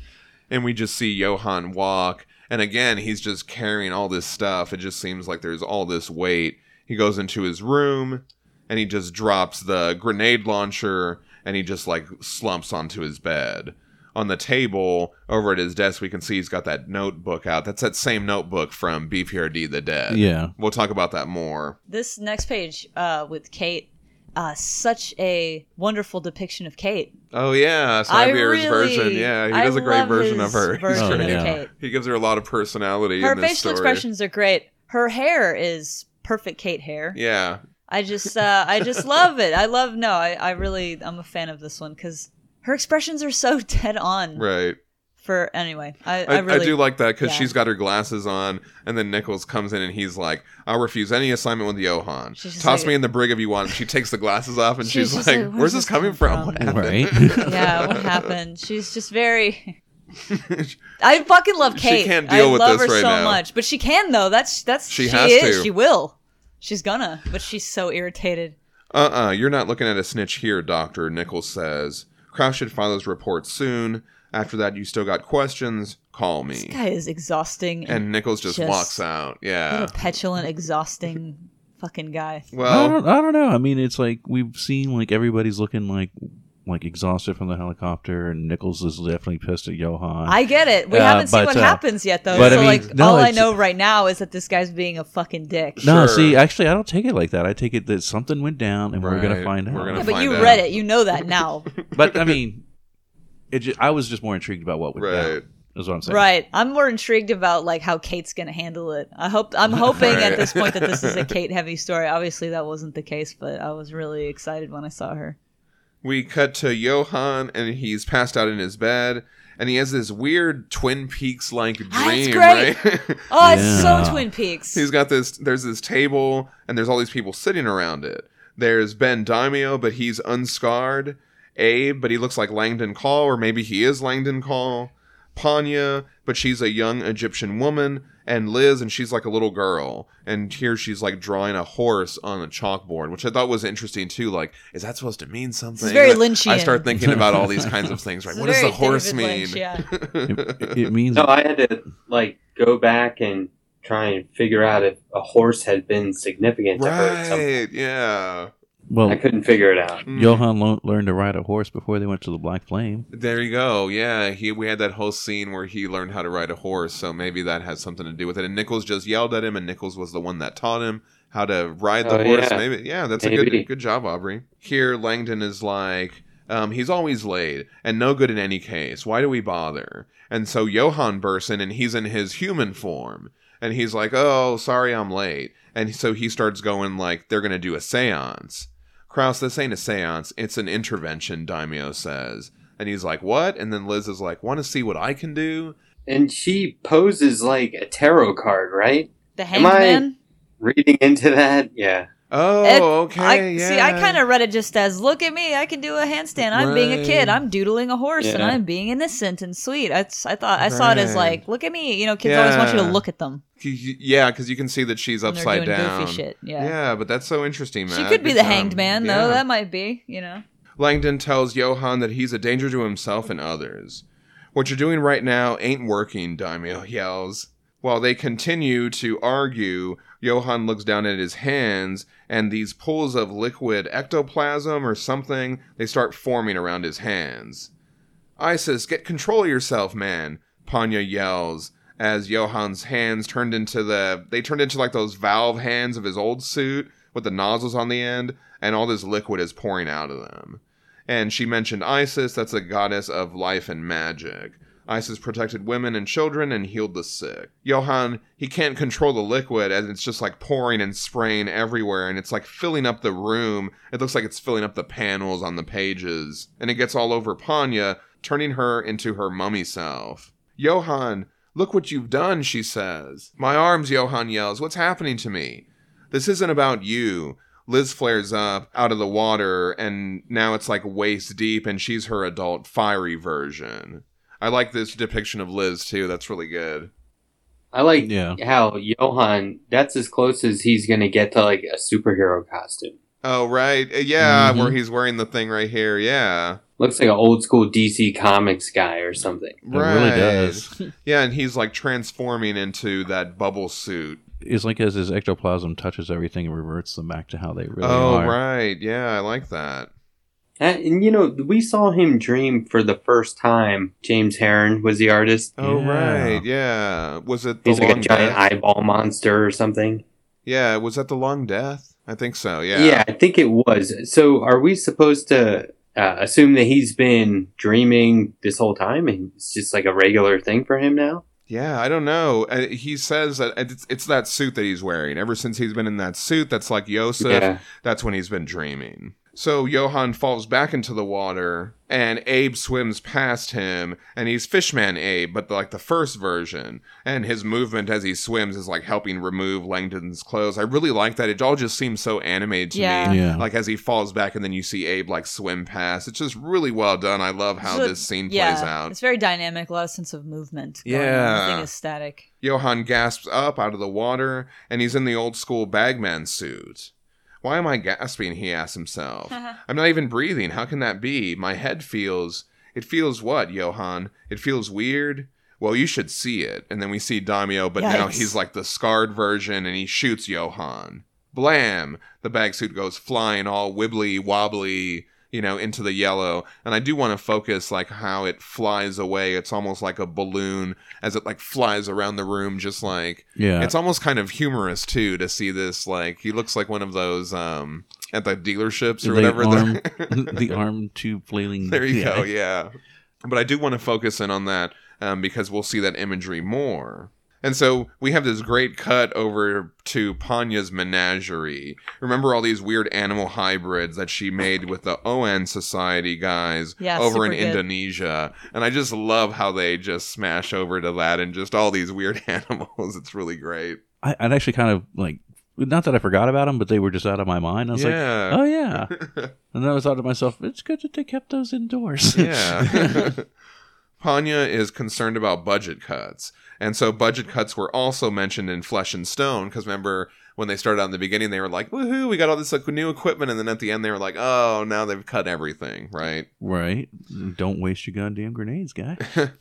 B: And we just see Johann walk. And again, he's just carrying all this stuff. It just seems like there's all this weight. He goes into his room and he just drops the grenade launcher and he just like slumps onto his bed. On the table over at his desk, we can see he's got that notebook out. That's that same notebook from BPRD the Dead.
C: yeah.
B: We'll talk about that more.
D: This next page uh, with Kate, uh, such a wonderful depiction of Kate.
B: Oh, yeah.
D: I
B: Cyber's
D: really,
B: version. Yeah, he does a great version of her.
D: Version
C: Oh,
D: of
C: yeah.
D: Kate.
B: He gives her a lot of personality
D: Her facial expressions are great. Her hair is perfect Kate hair.
B: Yeah.
D: I just uh, I just love it. I love no, I, I really I'm a fan of this one because her expressions are so dead on.
B: Right.
D: For anyway, I, I,
B: I,
D: really
B: I do like that because
D: yeah.
B: she's got her glasses on, and then Nichols comes in and he's like, "I'll refuse any assignment with Johann.
D: She's just
B: Toss
D: like-
B: me in the brig if you want." She takes the glasses off and
D: She's
B: she's, like,
D: like,
B: "Where's,
D: "Where's
B: this
D: this
B: coming from?
D: from?"
B: What
C: Right.
B: happened?"
D: yeah, what happened? She's just very. I fucking love
B: She
D: Kate.
B: can't deal
D: I
B: with
D: love
B: this
D: her
B: right
D: so
B: now.
D: much, but she can though. That's that's
B: She
D: she,
B: has
D: is.
B: to.
D: She will. She's gonna, but she's so irritated.
B: Uh-uh, you're not looking at a snitch here, Doctor. Nichols says. Kraus should file his report soon. After that, you still got questions. Call me.
D: This guy is exhausting and,
B: And Nichols just,
D: Just-
B: walks out. Yeah.
D: a petulant, exhausting fucking guy.
C: I
B: Well,
C: don't, I don't know. I mean, it's like we've seen like everybody's looking like like exhausted from the helicopter, and Nichols is definitely pissed at Johann.
D: I get it. We
C: Uh,
D: haven't seen what
C: uh,
D: happens yet, though.
C: but I mean,
D: like,
C: no,
D: all I know right now is that this guy's being a fucking dick.
C: no,
B: Sure.
C: see, actually, I don't take it like that. I take it that something went down, and we're gonna find out.
B: Gonna
D: Yeah, but you
B: out.
D: read it. You know that now.
C: but I mean, it. Just, I was just more intrigued about what went
B: Right.
C: down. Is what I'm saying.
D: right. I'm more intrigued about like how Kate's gonna handle it. I hope. I'm hoping
B: Right.
D: at this point that this is a Kate heavy story. Obviously, that wasn't the case, but I was really excited when I saw her.
B: we cut to Johann, and he's passed out in his bed, and he has this weird Twin Peaks like dream,
D: That's great.
B: right?
D: Oh, it's
C: Yeah.
D: so Twin Peaks.
B: He's got this. There's this table, and there's all these people sitting around it. There's Ben Daimio, but he's unscarred. Abe, but he looks like Langdon Caul, or maybe he is Langdon Caul. Panya, but she's a young Egyptian woman. And Liz, and she's like a little girl. And here she's like drawing a horse on a chalkboard, which I thought was interesting too. Like, is that supposed to mean something?
D: very Lynchian.
B: I start thinking about all these kinds of things. Right?
D: It's
B: What does the horse
D: David
B: mean?
D: Lynch, yeah.
C: It, it means
E: No, I had to like go back and try and figure out if a horse had been significant to her. at some point.
B: right? Yeah.
C: Well,
E: I couldn't figure it out.
B: Mm.
C: Johann lo- learned to ride a horse before they went to the Black Flame.
B: There you go. Yeah, he we had that whole scene where he learned how to ride a horse, so maybe that has something to do with it. And Nichols just yelled at him, and Nichols was the one that taught him how to ride the
E: Oh,
B: horse.
E: yeah.
B: Maybe, yeah, that's a good good job, Aubrey. Here, Langdon is like, um, he's always late and no good in any case. Why do we bother? And so Johann bursts in, and he's in his human form, and he's like, "Oh, sorry, I'm late." And so he starts going like, "They're gonna do a séance." Kraus, this ain't a seance, it's an intervention, Daimio says. And he's like, What? And then Liz is like, Want to see what I can do?
E: And she poses like a tarot card, right?
D: The
E: Am I- Reading into that, yeah.
B: Oh,
D: It-
B: okay.
D: I,
B: yeah.
D: See, I kind of read it just as, "Look at me, I can do a handstand. I'm being a kid. I'm doodling a horse, and I'm being innocent and sweet." I, I thought I saw it as like, "Look at me." You know, kids always want you to look at them
B: Yeah, because you can see that she's upside down.
D: Yeah,
B: Yeah, but that's so interesting, man.
D: she could be the hanged man, though. That might be, you know.
B: Langdon tells Johann that he's a danger to himself and others. What you're doing right now ain't working, Daimio yells. While they continue to argue, Johann looks down at his hands, and these pools of liquid ectoplasm or something, they start forming around his hands. Isis, get control of yourself, man, Panya yells as Johann's hands turned into the they turned into like those valve hands of his old suit with the nozzles on the end, and all this liquid is pouring out of them. And she mentioned Isis, that's a goddess of life and magic. Isis protected women and children and healed the sick. Johann, he can't control the liquid and it's just like pouring and spraying everywhere and it's like filling up the room. It looks like it's filling up the panels on the pages. And it gets all over Panya, turning her into her mummy self. Johann, look what you've done, she says. My arms, Johann yells. What's happening to me? This isn't about you. Liz flares up out of the water, and now it's like waist deep, and she's her adult, fiery version. I like this depiction of Liz too. That's really good.
E: I like
C: Yeah.
E: how Johann, that's as close as he's going to get to like a superhero costume.
B: Oh, right. Uh, Yeah,
C: Mhm.
B: where he's wearing the thing right here. Yeah.
E: Looks like an old school DC Comics guy or something.
C: It really does.
B: Yeah, and he's like transforming into that bubble suit.
C: It's like as his ectoplasm touches everything and reverts them back to how they really
B: oh,
C: are.
B: Oh right. Yeah, I like that.
E: And, and, you know, we saw him dream for the first time. James Harren was the artist.
B: Oh,
C: Yeah.
B: right. Yeah. Was it the
E: He's like
B: long
E: a giant
B: death?
E: eyeball monster or something.
B: Yeah, was that the long death? I think so. Yeah.
E: Yeah. I think it was. So are we supposed to uh, assume that he's been dreaming this whole time and it's just like a regular thing for him now?
B: Yeah, I don't know. Uh, He says that it's, it's that suit that he's wearing. Ever since he's been in that suit, that's like Yosef.
E: Yeah.
B: That's when he's been dreaming. So Johann falls back into the water, and Abe swims past him, and he's Fishman Abe, but like the first version. And his movement as he swims is like helping remove Langdon's clothes. I really like that. It all just seems so animated to
D: Yeah.
B: me.
C: Yeah.
B: Like as he falls back, and then you see Abe like swim past. It's just really well done. I love how
D: So,
B: this scene
D: yeah,
B: plays out.
D: It's very dynamic, a lot of sense of movement. going on.
B: Yeah.
D: Nothing is static.
B: Johann gasps up out of the water, and he's in the old school bagman suit. Why am I gasping? He asks himself. I'm not even breathing. How can that be? My head feels. It feels what, Johann? It feels weird? Well, you should see it. And then we see Daimio, but now he's like the scarred version, and he shoots Johann. blam, the bag suit goes flying all wibbly wobbly, you know, into the yellow. And I do want to focus like how it flies away. It's almost like a balloon as it like flies around the room, just like
C: Yeah.
B: it's almost kind of humorous too to see this. Like he looks like one of those um at the dealerships or
C: the
B: whatever.
C: arm, the arm tube flailing.
B: there you go. Yeah. But I do want to focus in on that um, because we'll see that imagery more. And so we have this great cut over to Panya's menagerie. Remember all these weird animal hybrids that she made with the Oannes Society guys
D: Yeah,
B: over in
D: good.
B: Indonesia. And I just love how they just smash over to that and just all these weird animals. It's really great.
C: I, I'd actually kind of like, not that I forgot about them, but they were just out of my mind. I was
B: Yeah.
C: like, oh yeah. and then I thought to myself, it's good that they kept those indoors.
B: Yeah. Panya is concerned about budget cuts. And so budget cuts were also mentioned in Flesh and Stone because remember when they started out in the beginning they were like, "Woohoo, we got all this like new equipment." And then at the end they were like, "Oh, now they've cut everything," right?
C: right. Don't waste your goddamn grenades, guy.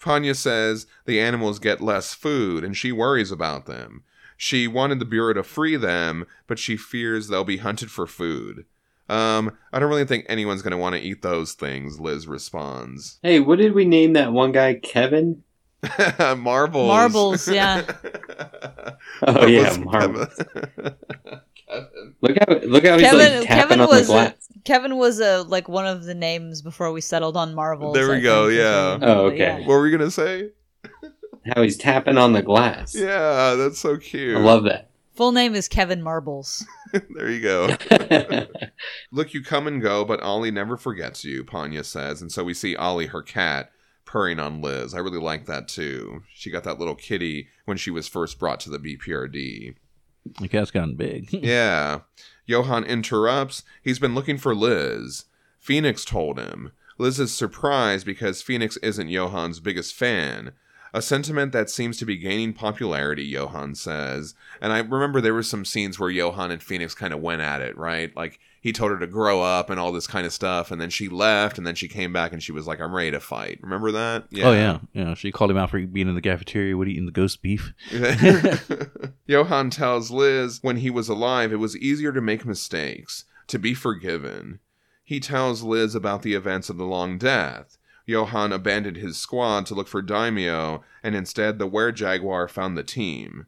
B: Panya says the animals get less food and she worries about them. She wanted the Bureau to free them, but she fears they'll be hunted for food. Um, I don't really think anyone's going to want to eat those things, Liz responds.
E: Hey, what did we name that one guy? Kevin?
B: Marbles.
D: Marbles, yeah.
E: Oh yeah,
B: Marbles, Kevin.
E: Look how look how he's like tapping
D: Kevin
E: on
D: was
E: the glass.
D: Kevin was a like one of the names before we settled on Marvel.
B: There we go, yeah.
E: Oh, okay.
B: What were we gonna say?
E: How he's tapping on the glass.
B: Yeah, that's so cute.
E: I love that.
D: Full name is Kevin Marbles.
B: there you go. Look, you come and go, but Ollie never forgets you, Panya says. And so we see Ollie, her cat, purring on Liz. I really like that too. She got that little kitty when she was first brought to the BPRD.
C: The cat's gotten big.
B: Yeah. Johann interrupts. He's been looking for Liz. Fenix told him. Liz is surprised because Fenix isn't Johann's biggest fan. A sentiment that seems to be gaining popularity, Johann says. And I remember there were some scenes where Johann and Fenix kind of went at it, right? Like he told her to grow up and all this kind of stuff, and then she left, and then she came back and she was like, I'm ready to fight. Remember that?
C: Oh yeah, yeah. She called him out for being in the cafeteria, would eating the ghost beef.
B: Johann tells Liz when he was alive, it was easier to make mistakes, to be forgiven. He tells Liz about the events of the Long Death. Johann abandoned his squad to look for Daimio, and instead the Were Jaguar found the team.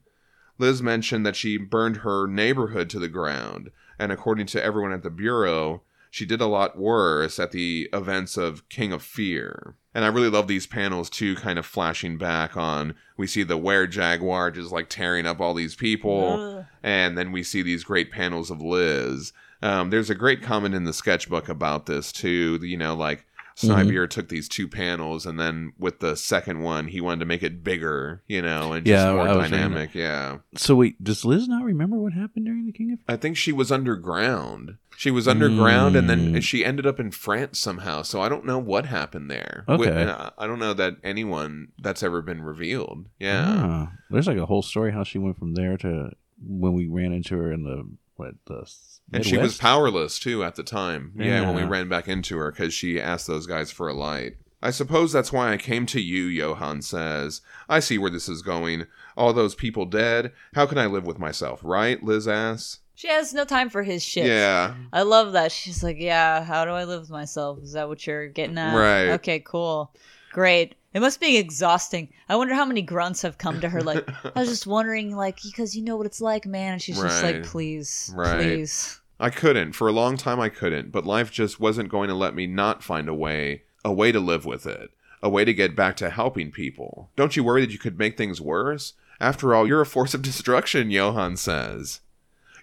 B: Liz mentioned that she burned her neighborhood to the ground, and according to everyone at the Bureau, she did a lot worse at the events of King of Fear. And I really love these panels too, kind of flashing back on. We see the Were Jaguar just like tearing up all these people,
D: Ugh.
B: and then we see these great panels of Liz. Um, there's a great comment in the sketchbook about this too. You know, like Snejbjerg took these two panels, and then with the second one, he wanted to make it bigger. You know, and just
C: Yeah,
B: more
C: I was reading
B: dynamic. Yeah,
C: So wait, does Liz not remember what happened during the King of?
B: I think she was underground. She was underground, and then
C: Mm.
B: she ended up in France somehow. So I don't know what happened there.
C: Okay.
B: I don't know that anyone that's ever been revealed. Yeah.
C: Ah, there's like a whole story how she went from there to when we ran into her in the what the s-
B: And she was powerless too at the time. Yeah, when we ran back into her because she asked those guys for a light. I suppose that's why I came to you, Johann says. I see where this is going. All those people dead. How can I live with myself, right? Liz asks.
D: She has no time for his shit.
B: Yeah.
D: I love that. She's like, yeah, how do I live with myself? Is that what you're getting at?
B: Right.
D: Okay, cool. Great. It must be exhausting. I wonder how many grunts have come to her like, I was just wondering, like, because you know what it's like, man. And she's just
B: Right.
D: like, please,
B: Right.
D: please.
B: I couldn't. For a long time I couldn't, but life just wasn't going to let me not find a way, a way to live with it, a way to get back to helping people. Don't you worry that you could make things worse? After all, you're a force of destruction, Johann says.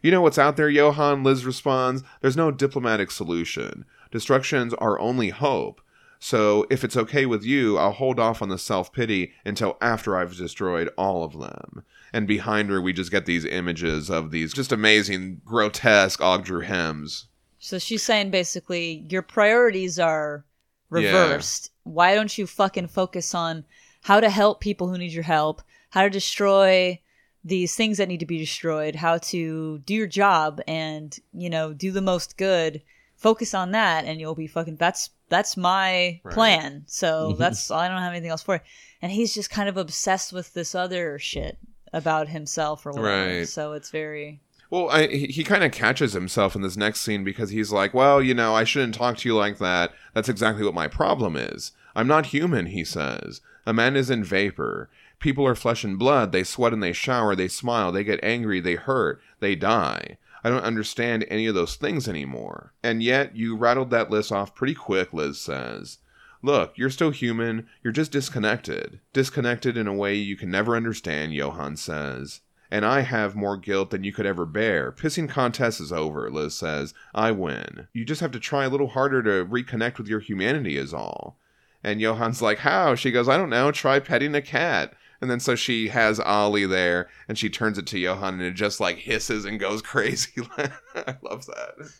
B: You know what's out there, Johann? Liz responds. There's no diplomatic solution. Destruction's our only hope. So, if it's okay with you, I'll hold off on the self pity until after I've destroyed all of them. And behind her, we just get these images of these just amazing, grotesque Ogdru Hems.
D: So she's saying basically, your priorities are reversed. Why don't you fucking focus on how to help people who need your help, how to destroy these things that need to be destroyed, how to do your job and, you know, do the most good. Focus on that and you'll be fucking that's that's my
B: Right.
D: plan. So
C: Mhm.
D: that's I don't have anything else for it. And he's just kind of obsessed with this other shit about himself or whatever.
B: Right.
D: So it's very
B: Well, I, he, he kind of catches himself in this next scene because he's like, well, you know, I shouldn't talk to you like that. That's exactly what my problem is. I'm not human, he says. A man is in vapor. People are flesh and blood. They sweat and they shower. They smile. They get angry. They hurt. They die. I don't understand any of those things anymore. And yet, you rattled that list off pretty quick, Liz says. Look, you're still human. You're just disconnected. Disconnected in a way you can never understand, Johann says. And I have more guilt than you could ever bear. Pissing contest is over, Liz says. I win. You just have to try a little harder to reconnect with your humanity, is all. And Johann's like, How? She goes, I don't know. Try petting a cat. And then so she has Ollie there and she turns it to Johann and it just like hisses and goes crazy. I love that.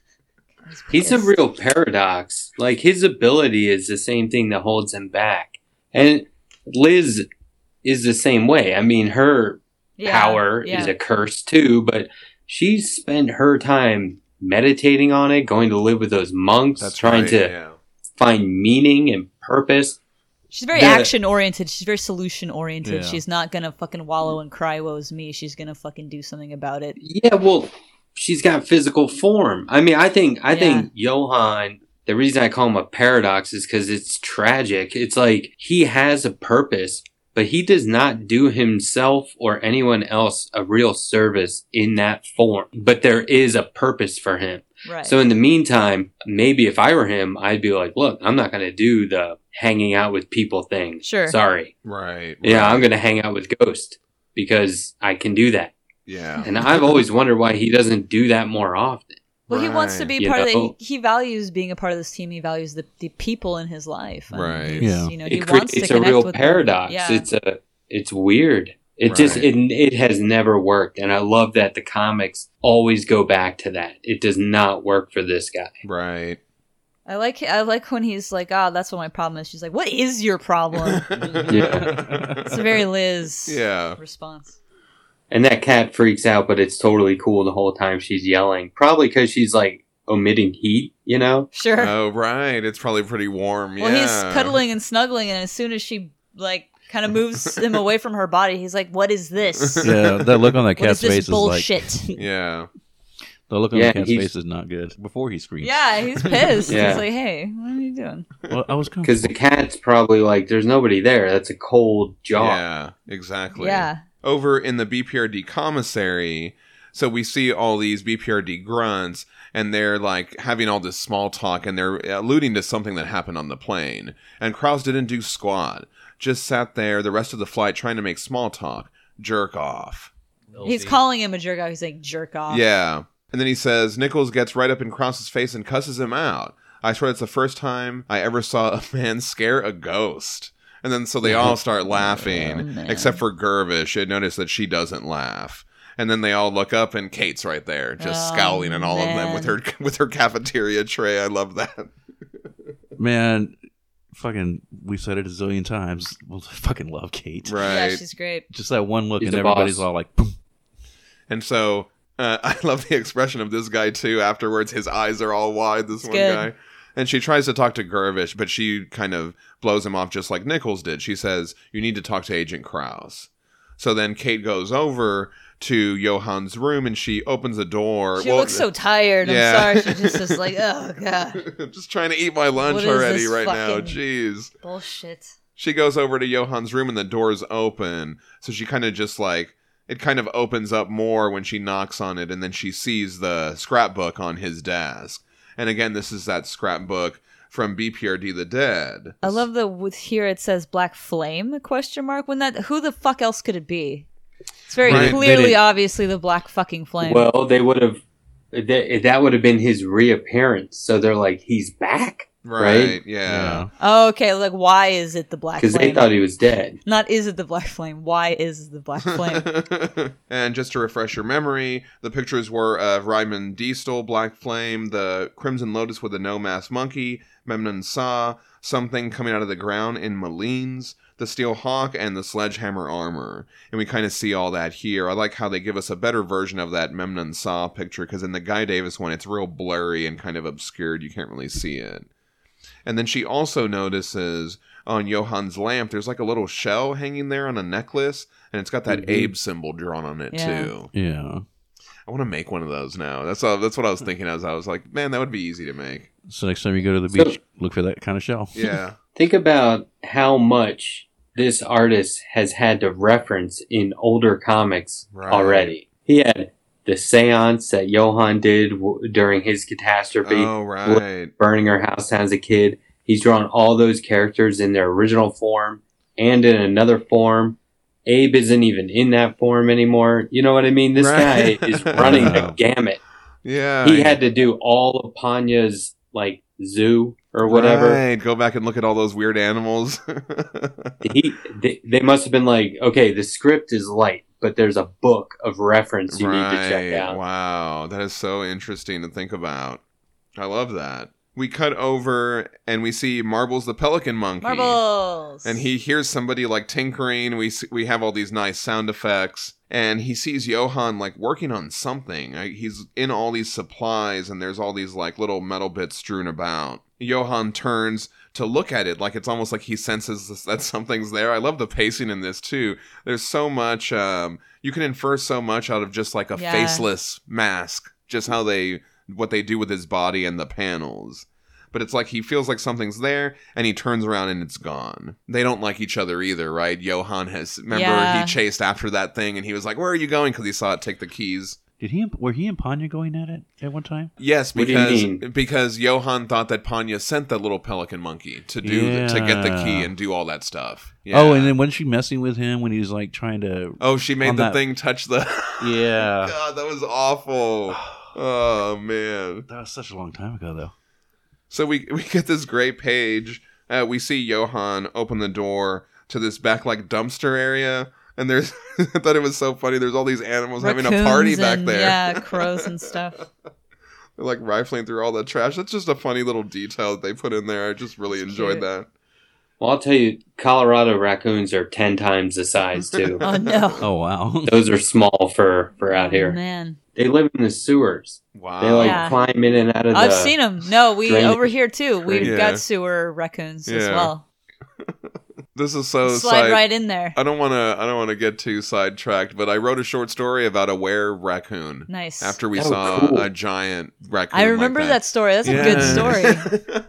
E: He's a real paradox. Like his ability is the same thing that holds him back. And Liz is the same way. I mean, her
D: Yeah,
E: power
D: yeah.
E: is a curse too, but she's spent her time meditating on it, going to live with those monks,
B: That's
E: trying
B: right,
E: to
B: yeah.
E: find meaning and purpose.
D: She's very
E: The-
D: action oriented. She's very solution oriented.
C: Yeah.
D: She's not gonna fucking wallow and cry, woe's me. She's gonna fucking do something about it.
E: Yeah, well, she's got physical form. I mean, I think I
D: Yeah.
E: think Johann. The reason I call him a paradox is because it's tragic. It's like he has a purpose, but he does not do himself or anyone else a real service in that form. But there is a purpose for him.
D: Right.
E: So in the meantime, maybe if I were him, I'd be like, look, I'm not going to do the hanging out with people thing.
D: Sure.
E: Sorry.
B: Right.
E: Yeah,
B: right.
E: I'm going to hang out with Ghost because I can do that.
B: Yeah.
E: And I've always wondered why he doesn't do that more often.
D: well, he wants to
B: Right.
D: be
E: You
D: part of the. He, he values being a part of this team. He values the, the people in his life. I
B: Right.
D: he's,
C: Yeah.
D: You know, he
E: It
D: wants to
E: creates a real paradox.
D: Yeah.
E: It's a it's weird. It just it, it has never worked and I love that the comics always go back to that. It does not work for this guy.
B: Right.
D: I like. I like when he's like, "Ah, that's what my problem is." She's like, "What is your problem?"
E: Yeah.
D: it's a very Liz
B: Yeah.
D: response.
E: And that cat freaks out, but it's totally cool the whole time she's yelling. Probably because she's like omitting heat, you know?
D: Sure.
B: Oh, right. It's probably pretty warm.
D: Well,
B: yeah.
D: he's cuddling and snuggling, and as soon as she like kind of moves him away from her body, he's like, "What is this?
C: yeah, that look on that
D: What is
C: cat's
D: this
C: face is like
D: bullshit?"
B: Yeah.
C: the look on
E: Yeah,
C: the cat's
E: he's-
C: face is not good. Before he screams,
D: yeah, he's pissed.
E: Yeah.
D: He's like, "Hey, what are you doing?"
C: Well, I was kind
E: Because the cat's probably like, there's nobody there. That's a cold jaw.
B: Yeah. Exactly.
D: Yeah,
B: over in the BPRD commissary. So we see all these BPRD grunts, and they're like having all this small talk, and they're alluding to something that happened on the plane. And Kraus didn't do squat, just sat there the rest of the flight trying to make small talk, jerk off.
D: he's calling him a jerk off. He's like, "Jerk off."
B: Yeah. And then he says Nichols gets right up in Kraus's face and cusses him out. I swear it's the first time I ever saw a man scare a ghost. And then so they all start laughing, oh,
D: man.
B: except for Gervish. You notice that she doesn't laugh. And then they all look up and Kate's right there, just
D: Oh,
B: scowling at all of them with her with her cafeteria tray. I love that.
C: man, fucking, we've said it a zillion times. We'll fucking love Kate.
B: Right.
D: yeah, she's great.
C: Just that one look,
E: He's
C: and everybody's
E: boss.
C: all like, boom.
B: And so uh, I love the expression of this guy too. Afterwards, his eyes are all wide. This one
D: good.
B: guy, and she tries to talk to Gervish, but she kind of blows him off just like Nichols did. She says, "You need to talk to Agent Kraus." So then Kate goes over to Johann's room and she opens a door.
D: She
B: Well,
D: looks so tired. I'm sorry. She's just like, "Oh god,
B: I'm just trying to eat my lunch already right now. Jeez.
D: bullshit."
B: She goes over to Johann's room and the door's open. So she kind of just like it kind of opens up more when she knocks on it and then she sees the scrapbook on his desk. And again, this is that scrapbook from BPRD the Dead.
D: I love the with here it says Black Flame question mark. When that who the fuck else could it be? It's very
B: Right.
D: Clearly,
E: didn't-
D: obviously the Black fucking Flame.
E: Well, they would have, that, that would have been his reappearance. So they're like, he's back?
B: Right,
E: right?
B: yeah.
D: oh, okay. Like, why is it the Black
E: Because they thought he was dead.
D: Not is it the Black Flame? Why is the Black Flame?
B: and just to refresh your memory, the pictures were of Ryman Diestel, Black Flame, the Crimson Lotus with the no mask monkey, Memnan Saa, something coming out of the ground in Malines, the Steel Hawk, and the Sledgehammer armor. And we kind of see all that here. I like how they give us a better version of that Memnan Saa picture, because in the Guy Davis one, it's real blurry and kind of obscured. You can't really see it. And then she also notices on Johan's lamp, there's like a little shell hanging there on a necklace, and it's got that
E: Mhm.
B: Abe symbol drawn on it
D: Yeah.
B: too.
C: Yeah.
B: I want to make one of those now. That's all, that's what I was thinking as I was like, man, that would be easy to make.
C: So next time you go to the
E: So-
C: beach, look for that kind of shell.
B: Yeah.
E: Think about how much this artist has had to reference in older comics
B: Right.
E: already. He had the seance that Johann did w- during his catastrophe,
B: oh right.
E: burning her house down as a kid. He's drawn all those characters in their original form and in another form. Abe isn't even in that form anymore. You know what I mean? This
B: Right.
E: guy is running the gamut.
B: Yeah.
E: He had to do all of Panya's like zoo or whatever.
B: Right. Go back and look at all those weird animals.
E: he they, they must have been like, okay, the script is light, but there's a book of reference you need to check out.
B: Wow, that is so interesting to think about. I love that. We cut over and we see Marbles the pelican monkey.
D: Marbles.
B: And he hears somebody like tinkering. We we have all these nice sound effects, and he sees Johann like working on something. He's in all these supplies, and there's all these like little metal bits strewn about. Johann turns to look at it, like it's almost like he senses this, that something's there. I love the pacing in this too. There's so much. Um, you can infer so much out of just like a
D: Yeah.
B: faceless mask, just how they what they do with his body and the panels but it's like he feels like something's there and he turns around and it's gone. They don't like each other either, right? Johann has remember
D: Yeah.
B: he chased after that thing and he was like, "Where are you going?" because he saw it take the keys.
C: Did he? Were he and Panya going at it at one time?
B: Yes,
E: What do you
B: because because Johann thought that Panya sent that little pelican monkey to do to get the key and do all that stuff. Yeah.
C: Oh, and then wasn't she messing with him when he was like trying to?
B: oh, she made the
C: that-
B: thing touch the.
C: Yeah.
B: God, that was awful. Oh, Oh man.
C: That was such a long time ago, though.
B: So we we get this great page. Uh, we see Johann open the door to this back like dumpster area, and there's I thought it was so funny. There's all these animals having a party
D: Raccoons
B: back there.
D: Yeah, crows and stuff.
B: They're like rifling through all the trash. That's just a funny little detail that they put in there. I just really
D: It's
B: enjoyed
D: cute.
B: that.
E: Well, I'll tell you, Colorado raccoons are ten times the size too.
D: Oh no.
C: Oh wow.
E: Those are small for for out oh, here.
D: Man,
E: They live in the sewers.
B: Wow.
E: They like
D: Yeah.
E: climb in and out of the.
D: I've seen them. No, we
E: drainage.
D: over here too. We've
B: Yeah.
D: got sewer raccoons as well.
B: This is so
D: Slide
B: side-
D: right in there.
B: I don't want to. I don't want to get too sidetracked, but I wrote a short story about a were raccoon.
D: Nice.
B: After we
E: Oh,
B: saw
E: cool.
B: a giant raccoon.
D: I
B: like
D: remember that. story. That's a
B: Yeah.
D: good story.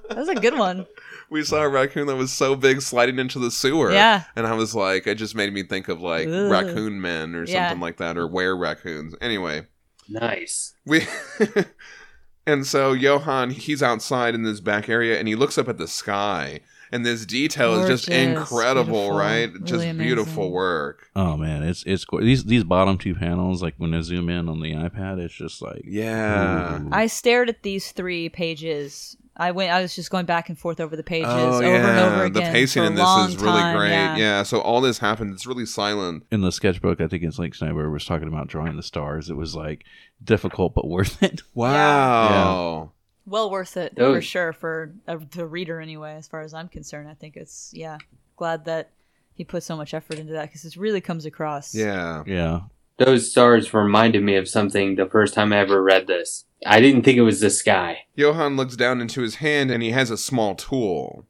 D: That's a good one.
B: We saw a raccoon that was so big sliding into the sewer.
D: Yeah.
B: And I was like, it just made me think of like
D: Ugh.
B: raccoon men or
D: Yeah.
B: something like that, or where raccoons. Anyway,
E: Nice.
B: we. and so Johann, he's outside in this back area, and he looks up at the sky, and this detail is just incredible,
D: Beautiful.
B: right?
D: Really
B: just beautiful work.
C: Oh man, it's it's go- these these bottom two panels. Like when I zoom in on the iPad, it's just like
B: Yeah.
C: ooh.
D: I stared at these three pages. I went. I was just going back and forth over the pages
B: Oh
D: over
B: yeah,
D: and over again.
B: the pacing in this
D: long
B: is really
D: time,
B: great.
D: Yeah.
B: Yeah. so all this happened. It's really silent.
C: in the sketchbook. I think it's like Snyder was talking about drawing the stars. It was like difficult but worth it.
B: Wow.
D: Well worth it for sure for uh, the reader anyway. As far as I'm concerned, I think it's yeah. Glad that he put so much effort into that because it really comes across.
B: Yeah.
C: Yeah,
E: Those stars reminded me of something the first time I ever read this. I didn't think it was the sky.
B: Johann looks down into his hand and he has a small tool.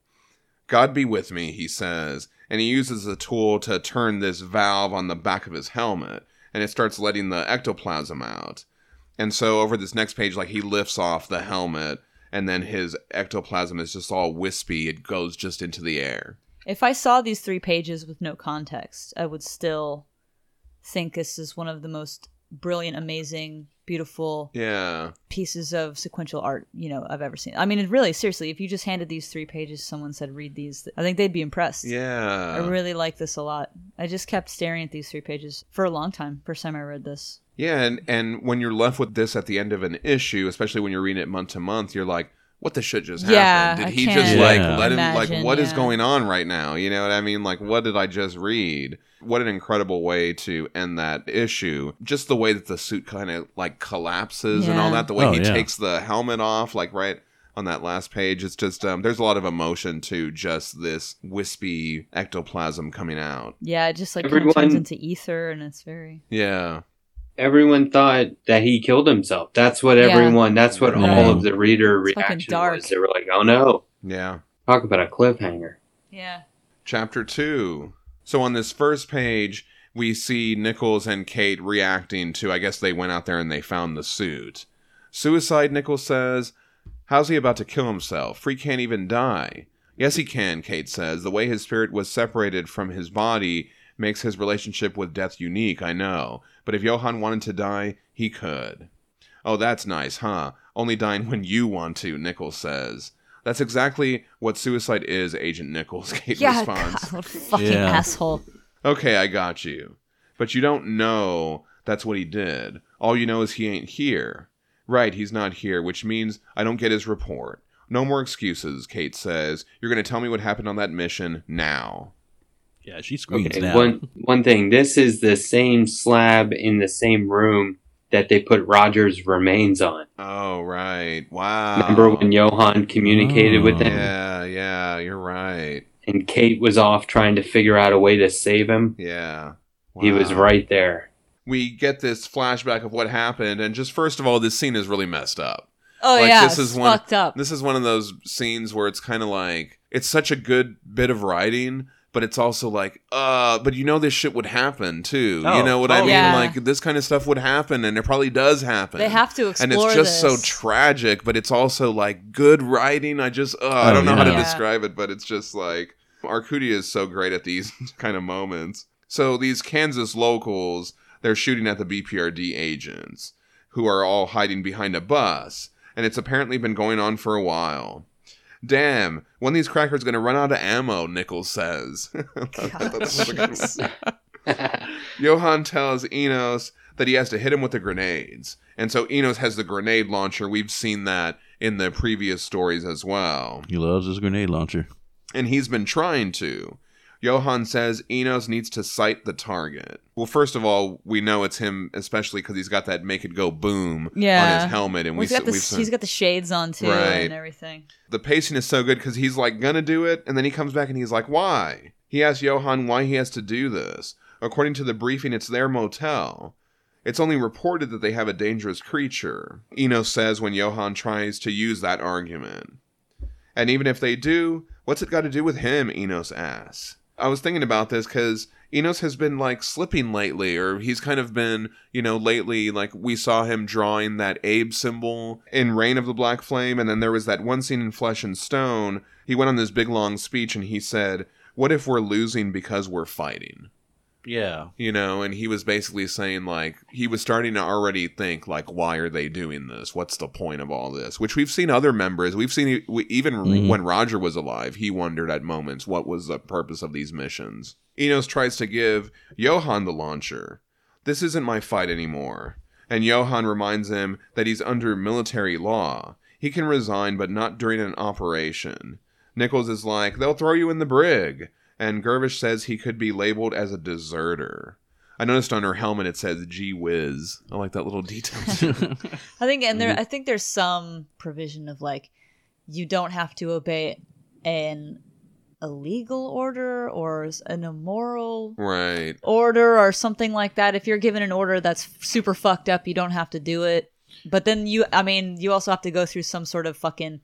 B: God be with me, he says, and he uses the tool to turn this valve on the back of his helmet, and it starts letting the ectoplasm out. And so over this next page, like he lifts off the helmet, and then his ectoplasm is just all wispy. It goes just into the air.
D: If I saw these three pages with no context, I would still think this is one of the most brilliant, amazing, beautiful
B: Yeah.
D: pieces of sequential art you know I've ever seen. I mean, really, seriously, if you just handed these three pages, someone said read these, I think they'd be impressed.
B: Yeah.
D: I really like this a lot. I just kept staring at these three pages for a long time. First time I read this.
B: Yeah, and and when you're left with this at the end of an issue, especially when you're reading it month to month, you're like, "What the shit just
D: Yeah,
B: happened? Did
D: I
B: he
D: can't
B: just like
C: Yeah.
B: let him
D: imagine,
B: like what is
D: yeah.
B: going on right now? You know what I mean? Like, what did I just read? What an incredible way to end that issue! Just the way that the suit kind of like collapses and all that. The way
C: Oh,
B: he
C: yeah.
B: takes the helmet off, like right on that last page. It's just um, there's a lot of emotion to just this wispy ectoplasm coming out.
D: Yeah, it just like kind of turns into ether, and it's very
B: Yeah.
E: Everyone thought that he killed himself. That's what
D: Yeah.
E: everyone. That's what
C: Right.
E: all of the reader
D: It's
E: reaction
D: dark.
E: was. They were like, "Oh no!"
B: Yeah.
E: Talk about a cliffhanger.
D: yeah.
B: chapter 2. So on this first page, we see Nichols and Kate reacting to, I guess they went out there and they found the suit. Suicide, Nichols says. How's he about to kill himself? Freak can't even die. Yes, he can, Kate says. The way his spirit was separated from his body makes his relationship with death unique, I know. But if Johann wanted to die, he could. Oh, that's nice, huh? Only dying when you want to, Nichols says. That's exactly what suicide is, Agent Nichols, Kate
D: Yeah,
B: responds.
D: God, what a fucking
C: Yeah.
D: asshole.
B: Okay, I got you. But you don't know that's what he did. All you know is he ain't here. Right, he's not here, which means I don't get his report. No more excuses, Kate says. You're going to tell me what happened on that mission now.
C: Yeah, she screams
E: Okay,
C: now.
E: one one thing. This is the same slab in the same room that they put Roger's remains on.
B: Oh, right. Wow.
E: Remember when Johann communicated with
C: Oh.
E: him,
B: Yeah, yeah, you're right.
E: and Kate was off trying to figure out a way to save him?
B: Yeah.
E: He was right there.
B: We get this flashback of what happened, and just first of all, this scene is really messed up.
D: Oh
B: Like,
D: yeah,
B: this is one-
D: fucked up.
B: This is one of those scenes where it's kind of like it's such a good bit of writing, but it's also like, uh, but you know this shit would happen too. you
C: Oh,
B: know what I
C: oh,
B: mean?
D: yeah.
B: Like this kind of stuff would happen, and it probably does happen.
D: They have to explore
B: and it's just so tragic, but it's also like good writing. I just, uh, I
C: Oh,
B: don't know how to
D: yeah.
B: describe it, but it's just like Arcudi is so great at these kind of moments. So these Kansas locals, they're shooting at the BPRD agents who are all hiding behind a bus, and it's apparently been going on for a while. Damn, when these crackers gonna run out of ammo? Nichols says. I thought that was a good one. Johann tells Enos that he has to hit him with the grenades. And so Enos has the grenade launcher. We've seen that in the previous stories as well.
C: he loves his grenade launcher.
B: And he's been trying to. Johann says Enos needs to sight the target. Well, first of all, we know it's him, especially because he's got that make it go boom on his helmet. And
D: Well, he's
B: we,
D: got the he's got the shades on too
B: Right.
D: and everything.
B: the pacing is so good because he's like gonna do it and then he comes back and he's like why he asks Johann why he has to do this according to the briefing it's their motel it's only reported that they have a dangerous creature enos says when Johann tries to use that argument and even if they do what's it got to do with him enos asks i was thinking about this because enos has been like slipping lately or he's kind of been you know lately like we saw him drawing that abe symbol in reign of the black flame and then there was that one scene in flesh and stone. He went on this big long speech and he said what if we're losing because we're fighting
C: Yeah.
B: you know and he was basically saying like he was starting to already think like why are they doing this? What's the point of all this? Which we've seen other members. We've seen we, even
C: Mhm.
B: when roger was alive he wondered at moments what was the purpose of these missions? Enos tries to give johann the launcher. This isn't my fight anymore. And johann reminds him that he's under military law. He can resign but not during an operation. Nichols is like they'll throw you in the brig and Gervish says he could be labeled as a deserter. I noticed on her helmet it says "Gee whiz." I like that little detail.
D: I think and
B: Mm-hmm.
D: there I think there's some provision of like you don't have to obey an illegal order or an immoral
B: right.
D: order or something like that. If you're given an order that's super fucked up, you don't have to do it. But then you, I mean, you also have to go through some sort of fucking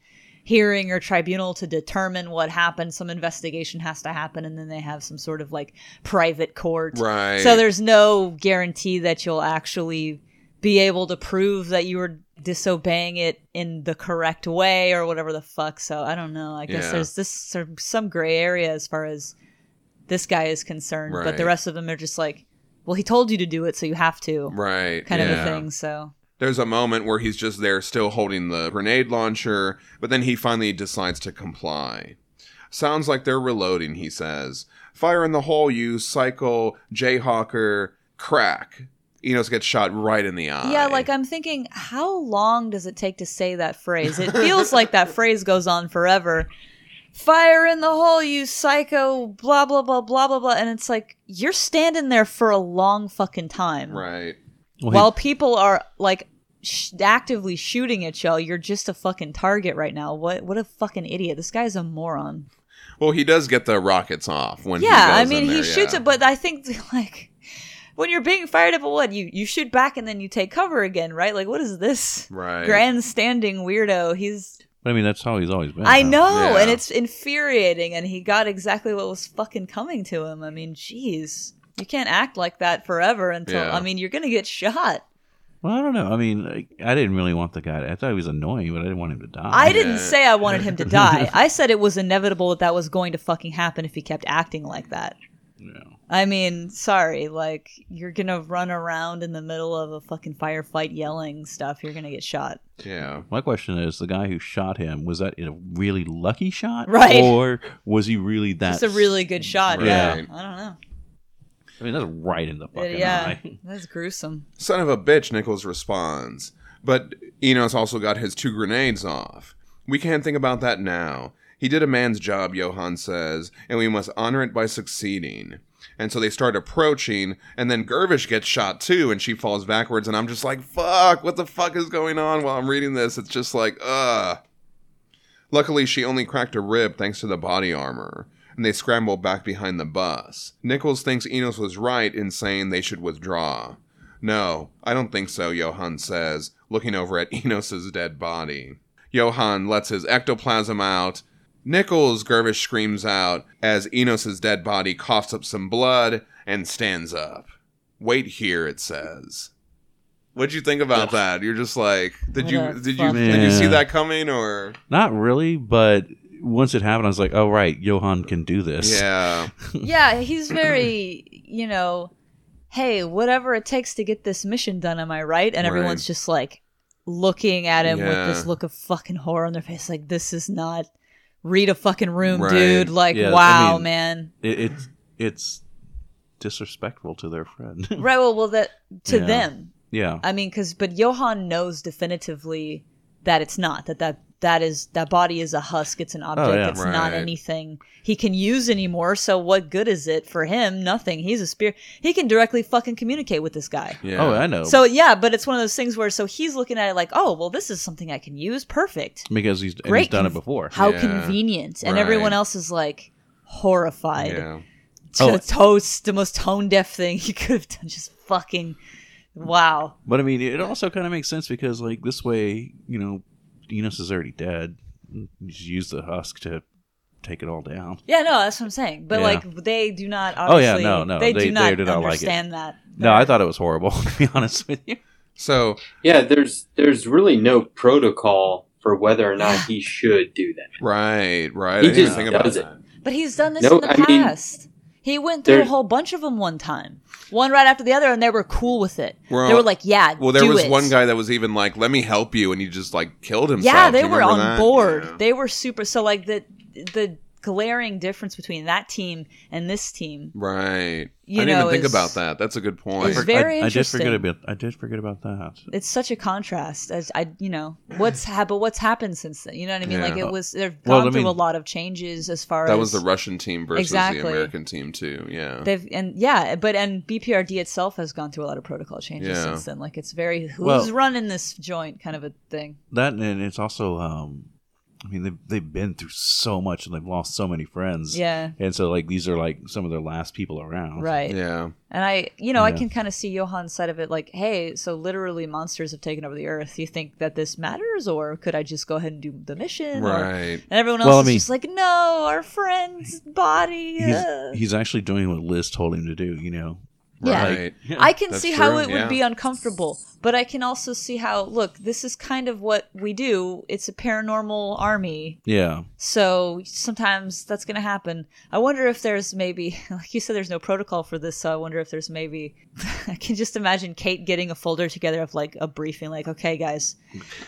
D: hearing or tribunal to determine what happened. Some investigation has to happen, and then they have some sort of like private court.
B: Right.
D: So there's no guarantee that you'll actually be able to prove that you were disobeying it in the correct way or whatever the fuck. So I don't know. I guess
B: Yeah.
D: there's this some- some gray area as far as this guy is concerned, but the rest of them are just like, well, he told you to do it, so you have to,
B: Right.
D: kind of a thing. So
B: There's a moment where he's just there still holding the grenade launcher, but then he finally decides to comply. Sounds like they're reloading, he says. Fire in the hole, you psycho Jayhawker crack. Enos gets shot right in the eye.
D: yeah, like I'm thinking, how long does it take to say that phrase? It feels like that phrase goes on forever. Fire in the hole, you psycho, blah blah blah blah blah blah, and it's like you're standing there for a long fucking time.
B: Right.
C: Well,
D: While people are like sh- actively shooting at y'all, you're just a fucking target right now. What what a fucking idiot! This guy's a moron.
B: Well, he does get the rockets off when he
D: yeah, I mean
B: in
D: he
B: there,
D: shoots it, but I think like when you're being fired up, at what you you shoot back and then you take cover again, right? Like what is this
B: Right.
D: grandstanding weirdo? He's
C: But I mean, that's how he's always been.
D: I
C: huh?
D: know,
B: Yeah.
D: and it's infuriating, and he got exactly what was fucking coming to him. I mean, jeez. You can't act like that forever until
B: Yeah.
D: I mean you're gonna get shot.
C: Well, I don't know. I mean, like, I didn't really want the guy. To, I thought he was annoying, but I didn't want him to die.
D: I didn't say I wanted him to die. I said it was inevitable that that was going to fucking happen if he kept acting like that.
C: Yeah.
D: I mean, sorry, like you're gonna run around in the middle of a fucking firefight yelling stuff, you're gonna get shot.
B: Yeah.
C: My question is: the guy who shot him was that a really lucky shot,
D: Right.
C: Or was he really that?
D: It's a really good shot. Yeah, I don't know.
C: I mean, that's right in the fucking
D: yeah,
C: eye.
D: that's gruesome.
B: Son of a bitch, Nichols responds. But Enos also got his two grenades off. We can't think about that now. He did a man's job, Johann says, and we must honor it by succeeding. And so they start approaching, and then Gervish gets shot too, and she falls backwards, and I'm just like, fuck, what the fuck is going on while I'm reading this? It's just like, ugh. Luckily, she only cracked a rib thanks to the body armor, and they scramble back behind the bus. Nichols thinks Enos was right in saying they should withdraw. No, I don't think so, Johann says, looking over at Enos's dead body. Johann lets his ectoplasm out. Nichols, Gervish screams out as Enos's dead body coughs up some blood and stands up. Wait here, it says. What'd you think about that? You're just like, did
D: What
B: you did you did you see that coming or
C: Not really, but once it happened, I was like, "Oh right, Johann can do this."
B: yeah
D: yeah, he's very, you know, hey, whatever it takes to get this mission done, am I right? And everyone's
B: Right.
D: just like looking at him
B: Yeah.
D: with this look of fucking horror on their face, like this is not read a fucking room,
B: Right.
D: dude. Like,
C: Yeah, I
D: wow,
C: mean-
D: man.
C: It, it's it's disrespectful to their friend.
D: Right. Well, well, that to
C: Yeah.
D: them.
C: yeah,
D: I mean, because but Johann knows definitively that it's not that that that is that body is a husk. It's an oh, object.
C: Oh, yeah.
D: It's not anything he can use anymore. So what good is it for him? Nothing. He's a spirit. He can directly fucking communicate with this guy.
B: yeah
C: Oh, I know.
D: So yeah, but it's one of those things where so he's looking at it like, oh well, this is something I can use. Perfect.
C: because he's,
D: Great.
C: he's done it before.
D: How
B: Yeah.
D: convenient. And
B: Right.
D: everyone else is like horrified.
B: yeah
D: To
C: Oh.
D: toast the most tone deaf thing he could have done. Just fucking wow.
C: But I mean, it also kind of makes sense because, like, this way, you know, Enos is already dead. You just use the husk to take it all down.
D: Yeah, no, that's what I'm saying. But
C: Yeah.
D: like they do not
C: Oh, yeah, no, no,
D: they,
C: they-
D: do not
C: they did not like it.
D: understand that.
C: No, I thought it was horrible. To be honest with you.
B: so
E: Yeah, there's there's really no protocol for whether or not he should do that.
B: right right
E: He
B: I didn't
E: just
B: think about
E: does it.
B: that
D: But he's done this
E: No,
D: in the
E: I mean,
D: past. He went through a whole bunch of them one time. One right after the other and they were cool with it.
B: Well,
D: they were like, "Yeah,
B: well there
D: do
B: was
D: it.
B: one guy that was even like let me help you and he just like killed himself
D: Yeah, they
B: you
D: were
B: remember
D: on
B: that?
D: board.
B: Yeah.
D: They were super so like the the glaring difference between that team and this team.
B: right
D: You
B: I didn't
D: know,
B: even think
D: is-
B: about that that's a good point
D: is very
C: I, I did forget about. I did forget about that.
D: it's such a contrast as I you know what's happened what's happened since then you know what I mean like it was they've
C: Well,
D: gone
C: I
D: through
C: mean-
D: a lot of changes as far
B: that
D: as that
B: was the Russian team versus
D: Exactly.
B: the American team too yeah
D: they've and yeah but and BPRD itself has gone through a lot of protocol changes
B: Yeah.
D: since then like it's very who's
C: Well-
D: running this joint kind of a thing
C: That and it's also. um I mean, they've they've been through so much and they've lost so many friends.
D: yeah
C: And so, like, these are like some of their last people around.
D: right
B: yeah
D: and I you know I can kind of see Johann's side of it like hey so literally monsters have taken over the earth you think that this matters or could I just go ahead and do the mission Or-
B: right
D: and everyone else
C: Well, I
D: is
C: mean-
D: just like no our friend's body
C: He's
D: uh."
C: he's actually doing what Liz told him to do. You know.
D: Yeah.
B: right
D: I can
B: That's
D: see how
B: true,
D: it would be uncomfortable, but I can also see how look, this is kind of what we do. It's a paranormal army.
C: Yeah.
D: So sometimes that's going to happen. I wonder if there's maybe like you said there's no protocol for this, so I wonder if there's maybe I can just imagine Kate getting a folder together of like a briefing like, "Okay, guys.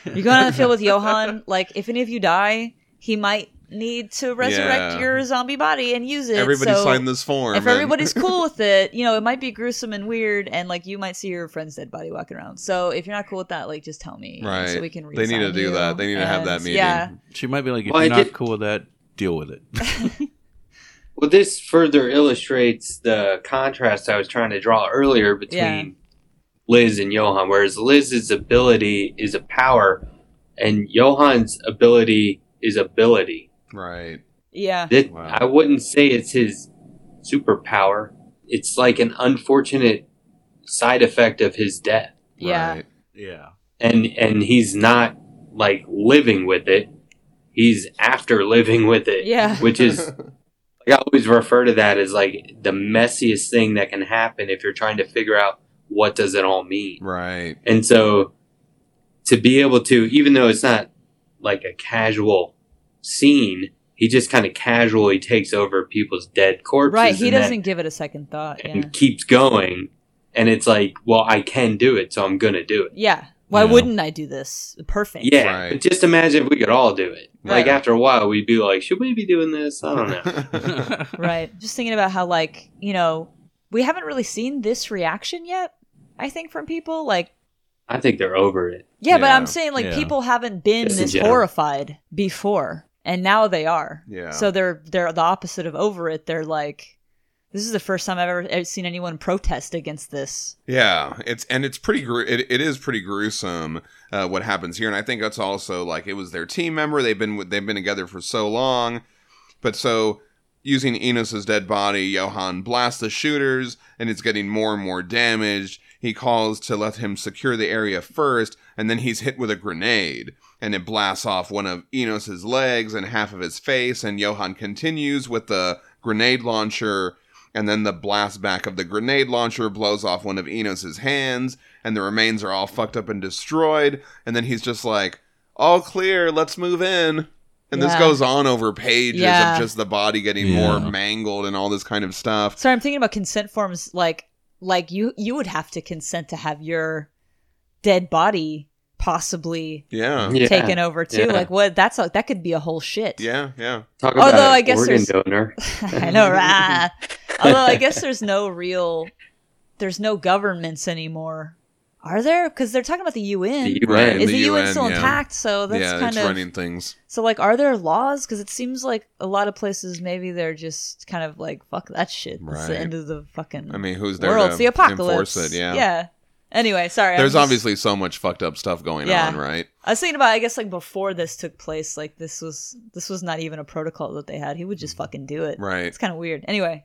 D: You're going on the field with Johann. Like if any of you die, he might need to resurrect
B: Yeah.
D: your zombie body and use it."
B: everybody
D: so
B: signed this form
D: if
B: and-
D: everybody's cool with it, you know, it might be gruesome and weird, and like you might see your friend's dead body walking around. So if you're not cool with that, like just tell me,
B: Right.
D: So we can.
B: They need to do
D: you,
B: that. They need to have that meeting.
D: Yeah,
C: She might be like, if
E: Well,
C: you're not
E: did-
C: cool with that, deal with it.
E: Well, this further illustrates the contrast I was trying to draw earlier between
D: Yeah.
E: Liz and Johann. Whereas Liz's ability is a power, and Johann's ability is ability.
B: Right
D: yeah,
E: That
B: Wow.
E: I wouldn't say it's his superpower. It's like an unfortunate side effect of his death,
D: yeah,
B: right.
C: yeah.
E: and and he's not like living with it. He's after living with it.
D: Yeah.
E: which is like I always refer to that as like the messiest thing that can happen if you're trying to figure out what does it all mean.
B: Right.
E: And so to be able to, even though it's not like a casual scene, he just kind of casually takes over people's dead corpses.
D: Right. He doesn't give it a second thought. Yeah.
E: and keeps going. And it's like, well, I can do it, so I'm gonna do it.
D: Yeah. Why
C: Yeah.
D: wouldn't I do this? Perfect.
E: Yeah,
B: Right.
E: but just imagine if we could all do it. Like after a while, we'd be like, should we be doing this? I don't know.
D: Right. Just thinking about how, like, you know, we haven't really seen this reaction yet, I think, from people. Like,
E: I think they're over it.
D: yeah, but I'm saying, like,
C: Yeah.
D: people haven't been
E: Just
D: this horrified before, and now they are.
B: Yeah.
D: So they're they're the opposite of over it. They're like, this is the first time I've ever seen anyone protest against this.
B: Yeah, it's and it's pretty gru- it, it is pretty gruesome uh, what happens here, and I think that's also like it was their team member. They've been they've been together for so long, but so using Enos's dead body, Johann blasts the shooters, and it's getting more and more damaged. He calls to let him secure the area first, and then he's hit with a grenade, and it blasts off one of Enos's legs and half of his face. And Johann continues with the grenade launcher and then the blast back of the grenade launcher blows off one of Enos's hands, and the remains are all fucked up and destroyed. And then he's just like, "All clear, let's move in." And this goes on over pages
D: Yeah.
B: of just the body getting
C: Yeah.
B: more mangled and all this kind of stuff.
D: Sorry, I'm thinking about consent forms. Like, like you you would have to consent to have your dead body possibly
B: Yeah,
E: Yeah.
D: taken over too.
E: Yeah.
D: Like, what? That's a, that could be a whole shit.
B: yeah, yeah.
E: Talk about
D: Although I guess
E: organ
D: there's-
E: donor.
D: I know, right? Although I guess there's no real, there's no governments anymore. Are there? Because they're talking about the UN.
E: The UN.
B: Right,
D: Is
B: the
D: the, UN,
B: UN,
D: still
B: yeah.
D: intact? So that's
B: yeah,
D: kind
B: it's
D: of
B: running things.
D: so. Like, are there laws? Because it seems like a lot of places maybe they're just kind of like fuck that shit. It's
B: Right.
D: the end of the fucking
B: I mean, who's there
D: world.
B: to
D: It's the apocalypse.
B: enforce it? Yeah.
D: Yeah. Anyway, sorry.
B: There's
D: just-
B: obviously so much fucked up stuff going
D: Yeah.
B: on, right?
D: I was thinking about. I guess like before this took place, like this was this was not even a protocol that they had. He would just mm. fucking do it.
B: Right.
D: It's kind of weird. Anyway,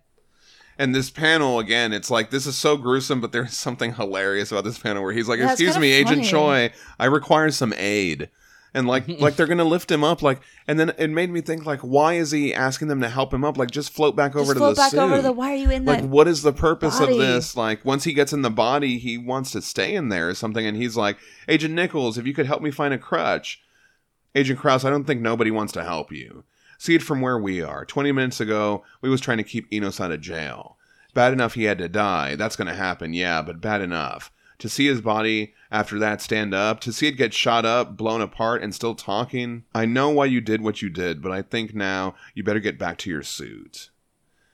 B: And this panel again, it's like this is so gruesome, but there's something hilarious about this panel where he's like,
D: Yeah,
B: "Excuse me, Agent
D: funny.
B: Choi, I require some aid." And like, like they're gonna lift him up, like, and then it made me think, like, why is he asking them to help him up? Like, just float back over
D: just
B: to
D: float
B: the
D: back
B: suit.
D: over the. Why are you in
B: like, what is the purpose
D: body?
B: of this? Like, once he gets in the body, he wants to stay in there or something. And he's like, Agent Nichols, if you could help me find a crutch. Agent Kraus, I don't think nobody wants to help you. See it from where we are. 20 minutes ago, we was trying to keep Enos out of jail. Bad enough he had to die. That's going to happen, yeah, but bad enough. To see his body after that stand up, to see it get shot up, blown apart, and still talking. I know why you did what you did, but I think now you better get back to your suit.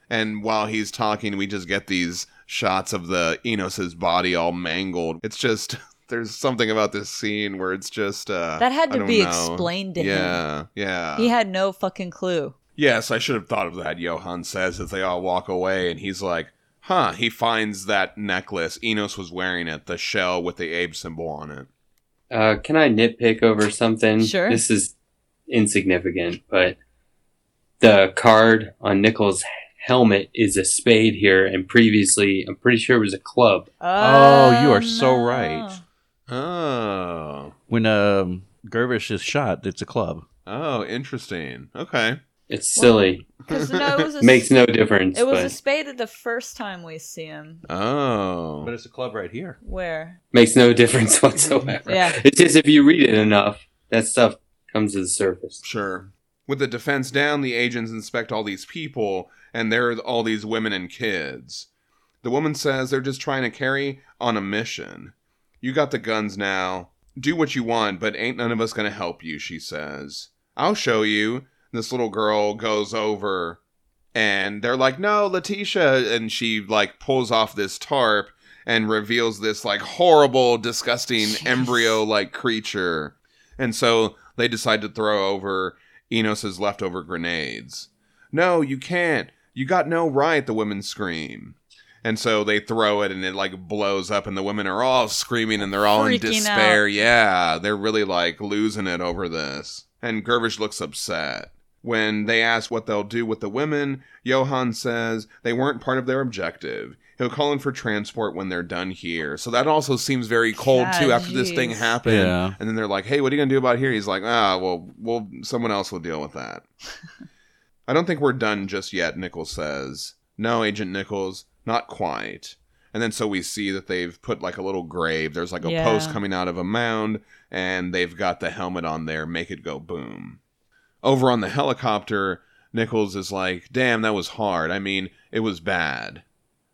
B: And while he's talking, we just get these shots of the Enos's body all mangled. It's just there's something about this scene where it's just uh
D: That had to be
B: know.
D: explained to him.
B: yeah, Yeah.
D: he had no fucking clue.
B: Yes, I should have thought of that, Johann says as they all walk away and he's like, "Huh, he finds that necklace. Enos was wearing it, the shell with the Abe symbol on it."
E: Uh, can I nitpick over something?
D: Sure.
E: This is insignificant, but the card on Nichols' helmet is a spade here, and previously, I'm pretty sure it was a club.
C: Oh, you are so right.
B: Oh.
C: When um, Gervish is shot, it's a club.
B: Oh, interesting. Okay.
E: It's silly.
D: 'Cause, no, it was a
E: Makes no difference.
D: It was
E: but
D: a spade the first time we see him.
B: Oh.
C: But it's a club right here.
D: Where?
E: makes no difference whatsoever.
D: Yeah.
E: It's just if you read it enough, that stuff comes to the surface.
B: Sure. With the defense down, the agents inspect all these people, and there are all these women and kids. The woman says they're just trying to carry on a mission. You got the guns now. Do what you want, but ain't none of us gonna help you, she says. I'll show you. This little girl goes over, and they're like, no, Letitia. And she, like, pulls off this tarp and reveals this, like, horrible, disgusting embryo like creature. And so they decide to throw over Enos's leftover grenades. No, you can't. You got no right, the women scream. And so they throw it and it like blows up and the women are all screaming and they're all in despair.
D: out.
B: Yeah, they're really like losing it over this. And Gervish looks upset. When they ask what they'll do with the women, Johann says they weren't part of their objective. He'll call in for transport when they're done here. So that also seems very cold
D: God,
B: too after this thing happened.
C: Yeah.
B: And then they're like, "Hey, what are you gonna do about here?" He's like, "Ah, well, well, someone else will deal with that." I don't think we're done just yet, Nichols says. No, Agent Nichols, not quite. And then so we see that they've put like a little grave. There's like a
D: Yeah.
B: post coming out of a mound, and they've got the helmet on there, make it go boom. Over on the helicopter, Nichols is like, damn, that was hard. I mean, it was bad.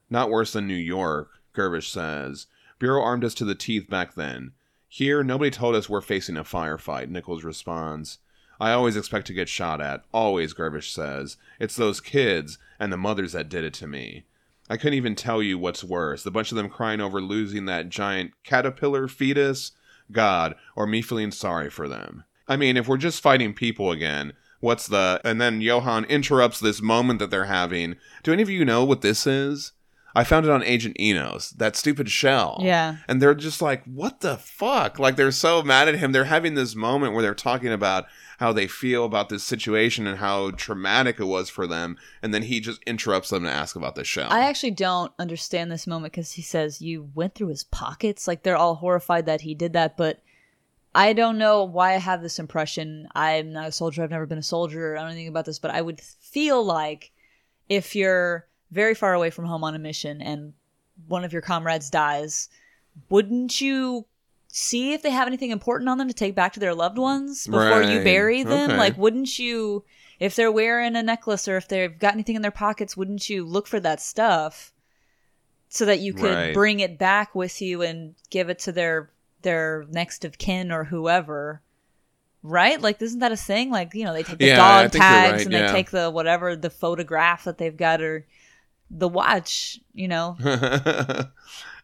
B: Not worse than New York, Gervish says. Bureau armed us to the teeth back then. Here, nobody told us we're facing a firefight, Nichols responds. I always expect to get shot at. Always, Gervish says. It's those kids and the mothers that did it to me. I couldn't even tell you what's worse. The bunch of them crying over losing that giant caterpillar fetus, God, or me feeling sorry for them. I mean, if we're just fighting people again, what's the. And then Johann interrupts this moment that they're having. Do any of you know what this is? I found it on Agent Enos, that stupid shell.
D: Yeah.
B: And they're just like, what the fuck? Like, they're so mad at him. They're having this moment where they're talking about how they feel about this situation and how traumatic it was for them. And then he just interrupts them to ask about the shell.
D: I actually don't understand this moment because he says you went through his pockets. Like they're all horrified that he did that, but I don't know why I have this impression. I'm not a soldier. I've never been a soldier. I don't know anything about this, but I would feel like if you're very far away from home on a mission and one of your comrades dies, wouldn't you see if they have anything important on them to take back to their loved ones before you bury them?
B: Okay.
D: Like, wouldn't you, if they're wearing a necklace or if they've got anything in their pockets, wouldn't you look for that stuff so that you could
B: Right.
D: bring it back with you and give it to their their next of kin or whoever? Right? Like, isn't that a thing? Like, you know, they take the
B: Yeah,
D: dog tags
B: right,
D: and
B: yeah.
D: they take the whatever, the photograph that they've got or the watch, you know.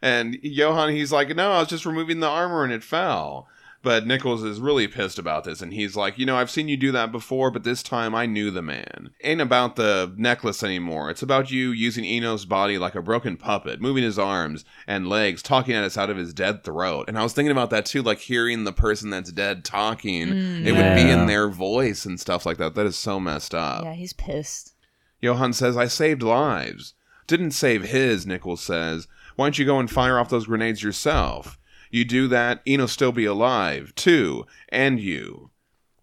B: and Johann, he's like, no, I was just removing the armor and it fell. But Nichols is really pissed about this, and he's like, you know, I've seen you do that before, but this time I knew the man. Ain't about the necklace anymore. It's about you using Eno's body like a broken puppet, moving his arms and legs, talking at us out of his dead throat. And I was thinking about that too, like hearing the person that's dead talking.
D: Mm,
B: it would be in their voice and stuff like that. That is so messed up.
D: yeah, he's pissed.
B: Johann says, I saved lives. Didn't save his, Nichols says. Why don't you go and fire off those grenades yourself? You do that, Eno'll still be alive, too, and you.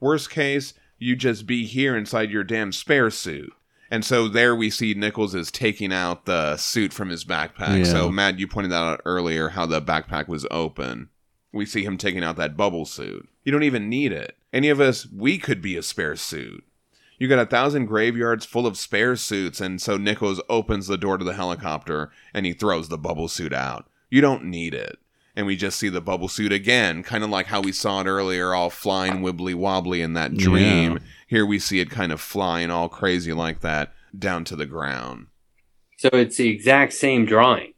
B: Worst case, you just be here inside your damn spare suit. And so there we see Nichols is taking out the suit from his backpack.
C: Yeah.
B: So, Matt, you pointed that out earlier how the backpack was open. We see him taking out that bubble suit. You don't even need it. Any of us, we could be a spare suit. You got a thousand graveyards full of spare suits, and so Nichols opens the door to the helicopter and he throws the bubble suit out. You don't need it. And we just see the bubble suit again, kind of like how we saw it earlier, all flying wibbly wobbly in that dream.
C: Yeah.
B: Here we see it kind of flying all crazy like that down to the ground.
E: So it's the exact same drawing.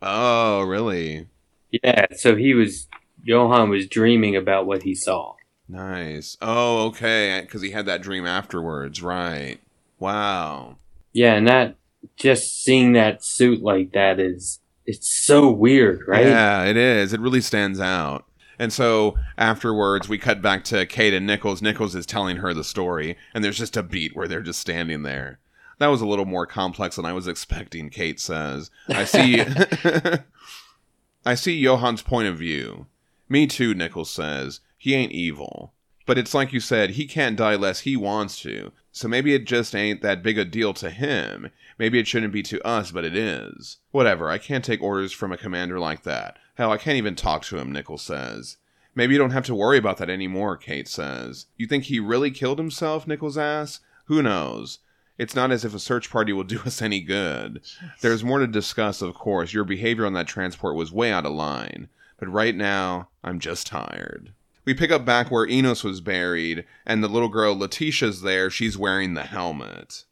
B: Oh, really?
E: Yeah, so he was Johann was dreaming about what he saw.
B: Nice. Oh, okay. Because he had that dream afterwards, right? Wow.
E: Yeah, and that just seeing that suit like that is it's so weird, right?
B: Yeah, it is. It really stands out. And so afterwards, we cut back to Kate and Nichols. Nichols is telling her the story, and there's just a beat where they're just standing there. That was a little more complex than I was expecting, Kate says. I see. I see Johann's point of view. Me too, Nichols says. He ain't evil. But it's like you said, he can't die less he wants to. So maybe it just ain't that big a deal to him. Maybe it shouldn't be to us, but it is. Whatever, I can't take orders from a commander like that. Hell, I can't even talk to him, Nichols says. Maybe you don't have to worry about that anymore, Kate says. You think he really killed himself? Nichols asks. Who knows? It's not as if a search party will do us any good. There's more to discuss, of course. Your behavior on that transport was way out of line. But right now, I'm just tired. We pick up back where Enos was buried, and the little girl Letitia's there. She's wearing the helmet.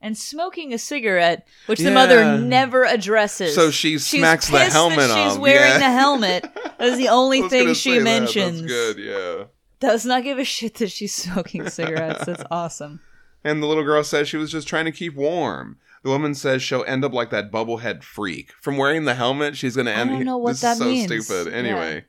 D: and smoking a cigarette, which
B: Yeah.
D: the mother never addresses.
B: So she
D: She's
B: smacks the helmet
D: that She's
B: off,
D: wearing
B: yeah.
D: the helmet. That is the only thing she
B: say that.
D: mentions.
B: That's good, yeah.
D: Does not give a shit that she's smoking cigarettes. That's awesome.
B: And the little girl says she was just trying to keep warm. The woman says she'll end up like that bubblehead freak. From wearing the helmet, she's going to end.
D: I don't know what
B: this
D: that
B: is so
D: means.
B: stupid.
D: Yeah.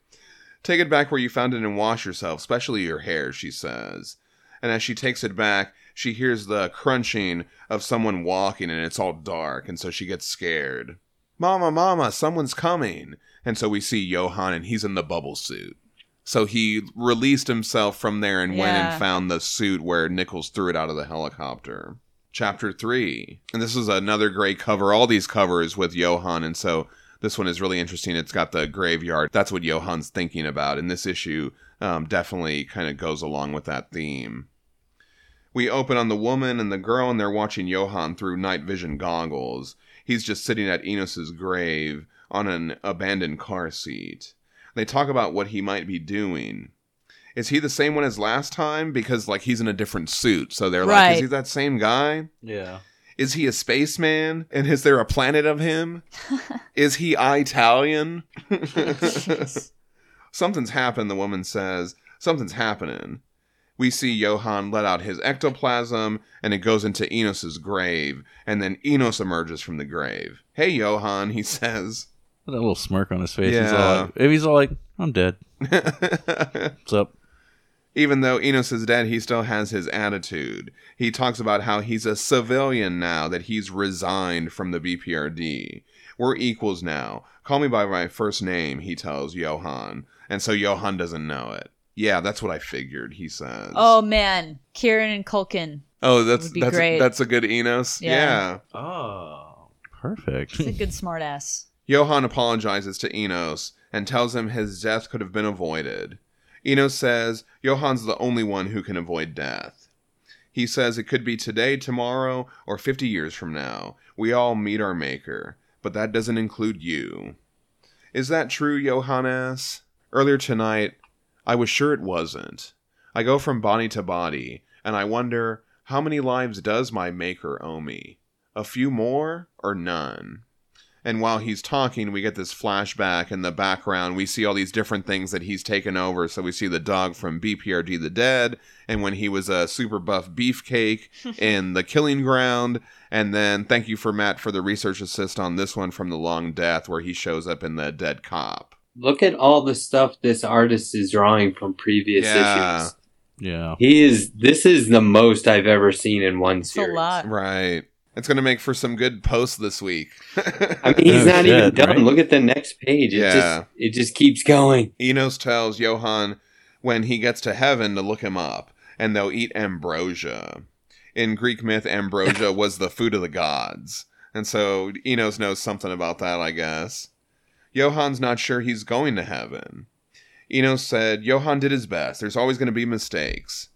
B: Take it back where you found it and wash yourself, especially your hair, she says. And as she takes it back, she hears the crunching of someone walking and it's all dark. And so she gets scared. Mama, mama, someone's coming. And so we see Johann and he's in the bubble suit. So he released himself from there and went and found the suit where Nichols threw it out of the helicopter. Chapter 3. And this is another great cover. All these covers with Johann. And so this one is really interesting. It's got the graveyard. That's what Johann's thinking about. And this issue um, definitely kind of goes along with that theme. We open on the woman and the girl, and they're watching Johann through night vision goggles. He's just sitting at Enos's grave on an abandoned car seat. They talk about what he might be doing. Is he the same one as last time? Because like he's in a different suit, so they're like, is he that same guy?
C: Yeah.
B: Is he a spaceman? And is there a planet of him? is he Italian? Something's happened, the woman says. Something's happening. We see Johann let out his ectoplasm, and it goes into Enos's grave, and then Enos emerges from the grave. Hey, Johann, he says.
C: With that little smirk on his face. He's
B: Yeah.
C: all like, maybe he's all like, I'm dead. What's up?
B: Even though Enos is dead, he still has his attitude. He talks about how he's a civilian now, that he's resigned from the BPRD. We're equals now. Call me by my first name, he tells Johann. And so Johann doesn't know it. Yeah, that's what I figured, he says.
D: Oh man, Kieran and Culkin.
B: oh that's
D: would be
B: that's
D: great.
B: that's a good Enos.
D: Yeah.
B: yeah.
C: Oh. Perfect.
D: He's a good smartass.
B: Johann apologizes to Enos and tells him his death could have been avoided. Enos says Johann's the only one who can avoid death. He says it could be today, tomorrow, or 50 years from now. We all meet our maker, but that doesn't include you. Is that true, Johannes? Earlier tonight, I was sure it wasn't. I go from body to body, and I wonder how many lives does my maker owe me? A few more or none? And while he's talking, we get this flashback in the background. We see all these different things that he's taken over. So we see the dog from BPRD the Dead, and when he was a super buff beefcake in the Killing Ground. And then thank you for Matt for the research assist on this one from The Long Death, where he shows up in the Dead Cop.
E: Look at all the stuff this artist is drawing from previous
B: Yeah.
E: issues.
C: yeah.
E: He is. This is the most I've ever seen in one
D: It's a
E: series.
D: lot.
B: Right. It's going to make for some good posts this week.
E: I mean, he's
C: Oh,
E: not even done.
C: right?
E: Look at the next page. It
B: Yeah.
E: just it just keeps going.
B: Enos tells Johann when he gets to heaven to look him up, and they'll eat ambrosia. In Greek myth, ambrosia was the food of the gods. And so Enos knows something about that, I guess. Johann's not sure he's going to heaven. Enos said, Johann did his best. There's always going to be mistakes.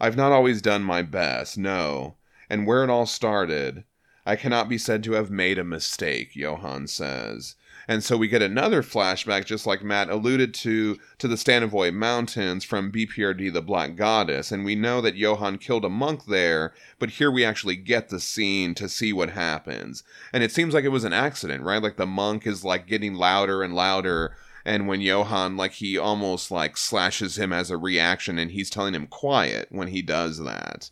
B: I've not always done my best, no. And where it all started, I cannot be said to have made a mistake, Johann says. And so we get another flashback, just like Matt alluded to, to the Stanovoy Mountains from BPRD The Black Goddess. And we know that Johann killed a monk there, but here we actually get the scene to see what happens. And it seems like it was an accident, right? Like the monk is like getting louder and louder. And when Johann, like, he almost like slashes him as a reaction, and he's telling him quiet when he does that.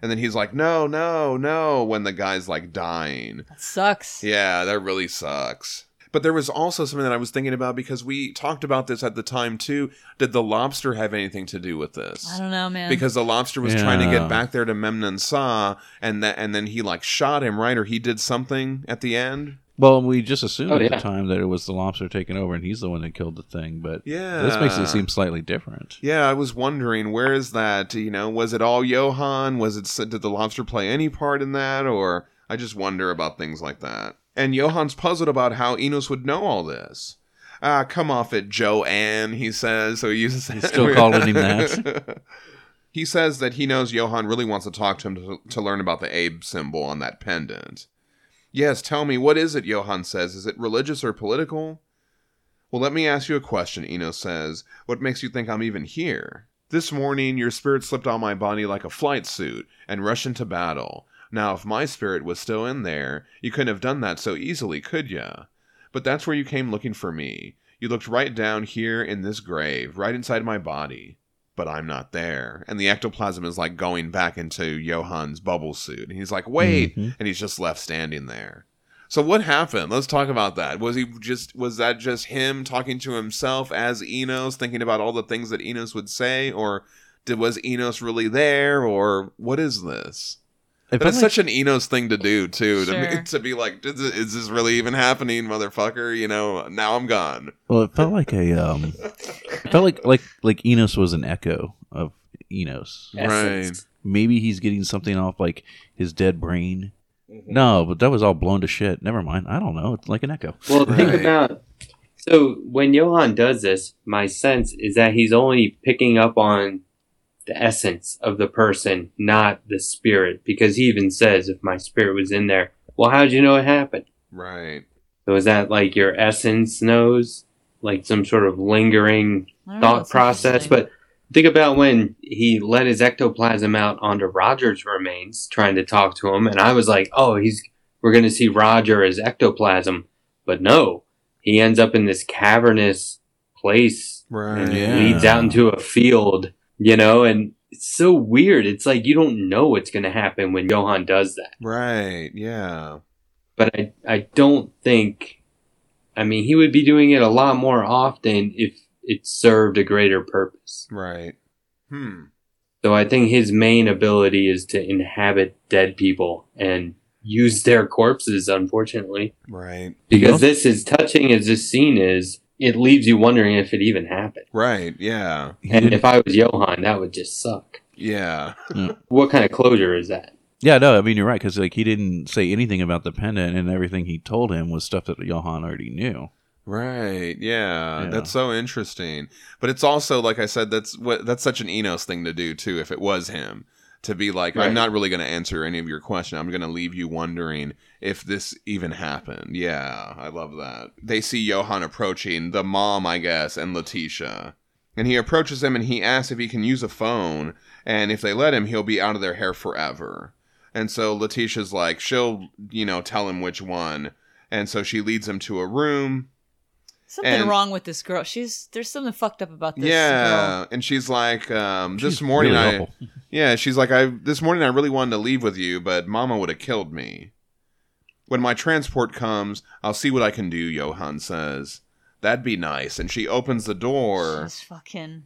B: And then he's like, no, no, no, when the guy's like dying.
D: That sucks.
B: Yeah, that really sucks. But there was also something that I was thinking about because we talked about this at the time too. Did the lobster have anything to do with this?
D: I don't know, man.
B: Because the lobster was trying to get back there to Memnan Saa, and that, and then he like shot him, right? Or he did something at the end.
C: Well, we just assumed
E: Oh,
C: at
E: yeah.
C: the time that it was the lobster taking over and he's the one that killed the thing, but
B: Yeah,
C: this makes it seem slightly different.
B: Yeah, I was wondering where is that? You know, was it all Johann? Was it did the lobster play any part in that, or I just wonder about things like that. And Johann's puzzled about how Enos would know all this. Ah, come off it, Joanne. He says. So he uses.
C: He's still calling him that.
B: he says that he knows Johann really wants to talk to him to, to learn about the Abe symbol on that pendant. Yes, tell me, what is it? Johann says. Is it religious or political? Well, let me ask you a question, Enos says. What makes you think I'm even here? This morning, your spirit slipped on my body like a flight suit and rushed into battle. Now, if my spirit was still in there, you couldn't have done that so easily, could ya? But that's where you came looking for me. You looked right down here in this grave, right inside my body. But I'm not there. And the ectoplasm is like going back into Johann's bubble suit. And he's like, wait.
C: Mhm.
B: And he's just left standing there. So what happened? Let's talk about that. Was he just was that just him talking to himself as Enos, thinking about all the things that Enos would say, or did was Enos really there, or what is this?
C: It
B: But it's
C: like-
B: such an Enos thing to do too. To,
D: Sure.
B: be, to be like, is this, is this really even happening, motherfucker? You know, now I'm gone.
C: well, it felt like a um, It felt like like like Enos was an echo of Enos.
E: Essence.
C: Maybe he's getting something off like his dead brain.
B: Mm-hmm.
C: No, but that was all blown to shit. Never mind. I don't know. It's like an echo.
E: Well, think
B: Right.
E: about. So when Johann does this, my sense is that he's only picking up on the essence of the person, not the spirit. Because he even says, if my spirit was in there, well, how'd you know it happened?
B: Right.
E: So is that like your essence knows? Like some sort of lingering
D: I know,
E: thought process? But think about when he let his ectoplasm out onto Roger's remains, trying to talk to him, and I was like, oh, he's we're gonna see Roger as ectoplasm, but no, he ends up in this cavernous place
B: Right.
E: and
C: Yeah.
E: leads out into a field, you know, and it's so weird. It's like you don't know what's gonna happen when Johann does that.
B: Right. Yeah.
E: But I I don't think I mean he would be doing it a lot more often if it served a greater purpose.
B: Right. Hmm.
E: So I think his main ability is to inhabit dead people and use their corpses, unfortunately.
B: Right.
E: Because this, is touching as this scene is, it leaves you wondering if it even happened.
B: Right. Yeah.
E: And if I was Johann, that would just suck.
B: Yeah. Mm.
E: What kind of closure is that?
C: yeah, no, I mean you're right because like he didn't say anything about the pendant, and everything he told him was stuff that Johann already knew.
B: Right. Yeah.
C: Yeah.
B: That's so interesting. But it's also like I said that's what that's such an Enos thing to do too if it was him to be like I'm not really going to answer any of your question. I'm going to leave you wondering if this even happened. Yeah, I love that. They see Johann approaching, the mom, I guess, and Letitia. And he approaches them and he asks if he can use a phone and if they let him he'll be out of their hair forever. And so Letitia's like she'll, you know, tell him which one. And so she leads him to a room
D: Something
B: and-
D: wrong with this girl. She's there's something fucked up about this
B: yeah,
D: girl.
B: and she's like, um, this
C: She's
B: morning
C: really
B: I,
C: awful.
B: yeah, she's like, I this morning I really wanted to leave with you, but Mama would have killed me. When my transport comes, I'll see what I can do. Johann says, "That'd be nice." And she opens the door,
D: She's fucking.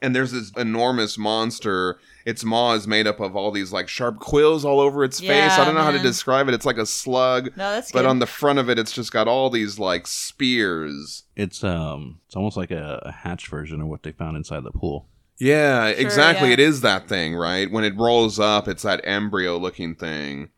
B: and there's this enormous monster. Its maw is made up of all these like sharp quills all over its face. I don't know how to describe it. It's like a slug,
D: No, that's
B: but
D: good.
B: on the front of it, it's just got all these like spears.
C: It's um, it's almost like a, a hatch version of what they found inside the pool.
B: Yeah, exactly.
D: yeah.
B: It is that thing, right? When it rolls up, it's that embryo looking thing.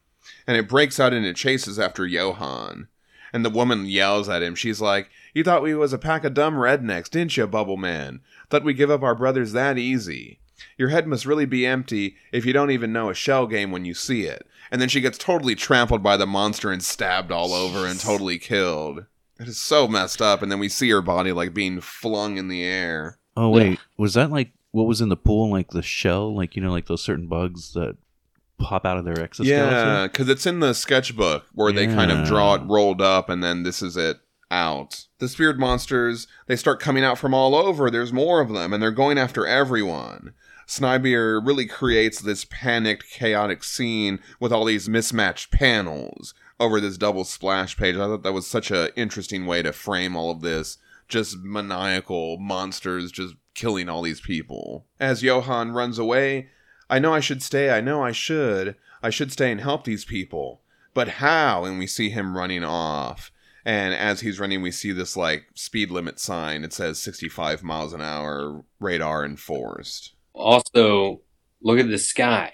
B: And it breaks out and it chases after Johann. And the woman yells at him. She's like, You thought we was a pack of dumb rednecks, didn't you, Bubble Man? Thought we'd give up our brothers that easy. Your head must really be empty if you don't even know a shell game when you see it. And then she gets totally trampled by the monster and stabbed all over and totally killed. It is so messed up. And then we see her body like being flung in the air.
C: Oh wait, was that like what was in the pool? Like the shell, like you know, like those certain bugs that pop out of their exoskeleton.
B: Yeah, because it's in the sketchbook where they kind of draw it rolled up, and then this is it out. The spirit monsters they start coming out from all over. There's more of them, and they're going after everyone. Snejbjerg really creates this panicked, chaotic scene with all these mismatched panels over this double splash page. I thought that was such a interesting way to frame all of this. Just maniacal monsters just killing all these people. As Johann runs away, I know I should stay. I know I should. I should stay and help these people. But how? And we see him running off. And as he's running, we see this like speed limit sign. It says 65 miles an hour, radar enforced.
E: Also, look at the sky.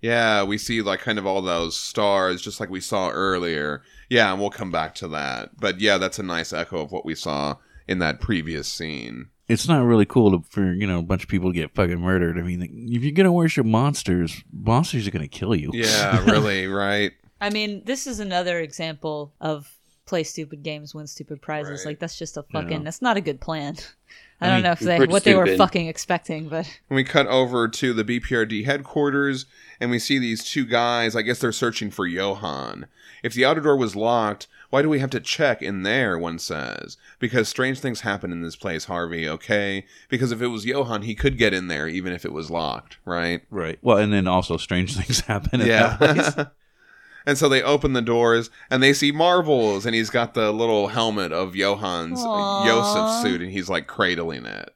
B: Yeah, we see like kind of all those stars, just like we saw earlier. Yeah, and we'll come back to that. But yeah, that's a nice echo of what we saw in that previous scene.
C: It's not really cool to, for you know a bunch of people to get fucking murdered. I mean, if you're gonna worship monsters, monsters are gonna kill you.
B: Yeah, really, right?
D: I mean, this is another example of play stupid games, win stupid prizes.
B: Right.
D: Like that's just a fucking.
C: Yeah.
D: That's not a good plan. I,
C: I
D: don't
C: mean,
D: know if they
E: pretty
D: what they were fucking expecting, but
B: And we cut over to the BPRD headquarters, and we see these two guys. I guess they're searching for Johann. If the outer door was locked, why do we have to check in there? One says. Because strange things happen in this place, Harvey, okay? Because if it was Johann, he could get in there even if it was locked, right?
C: Right. Well, and then also strange things happen. At that place.
B: Yeah. and so they open the doors and they see Marvels, and he's got the little helmet of Johann's uh,
D: Aw.
B: Yosef suit, and he's like cradling it.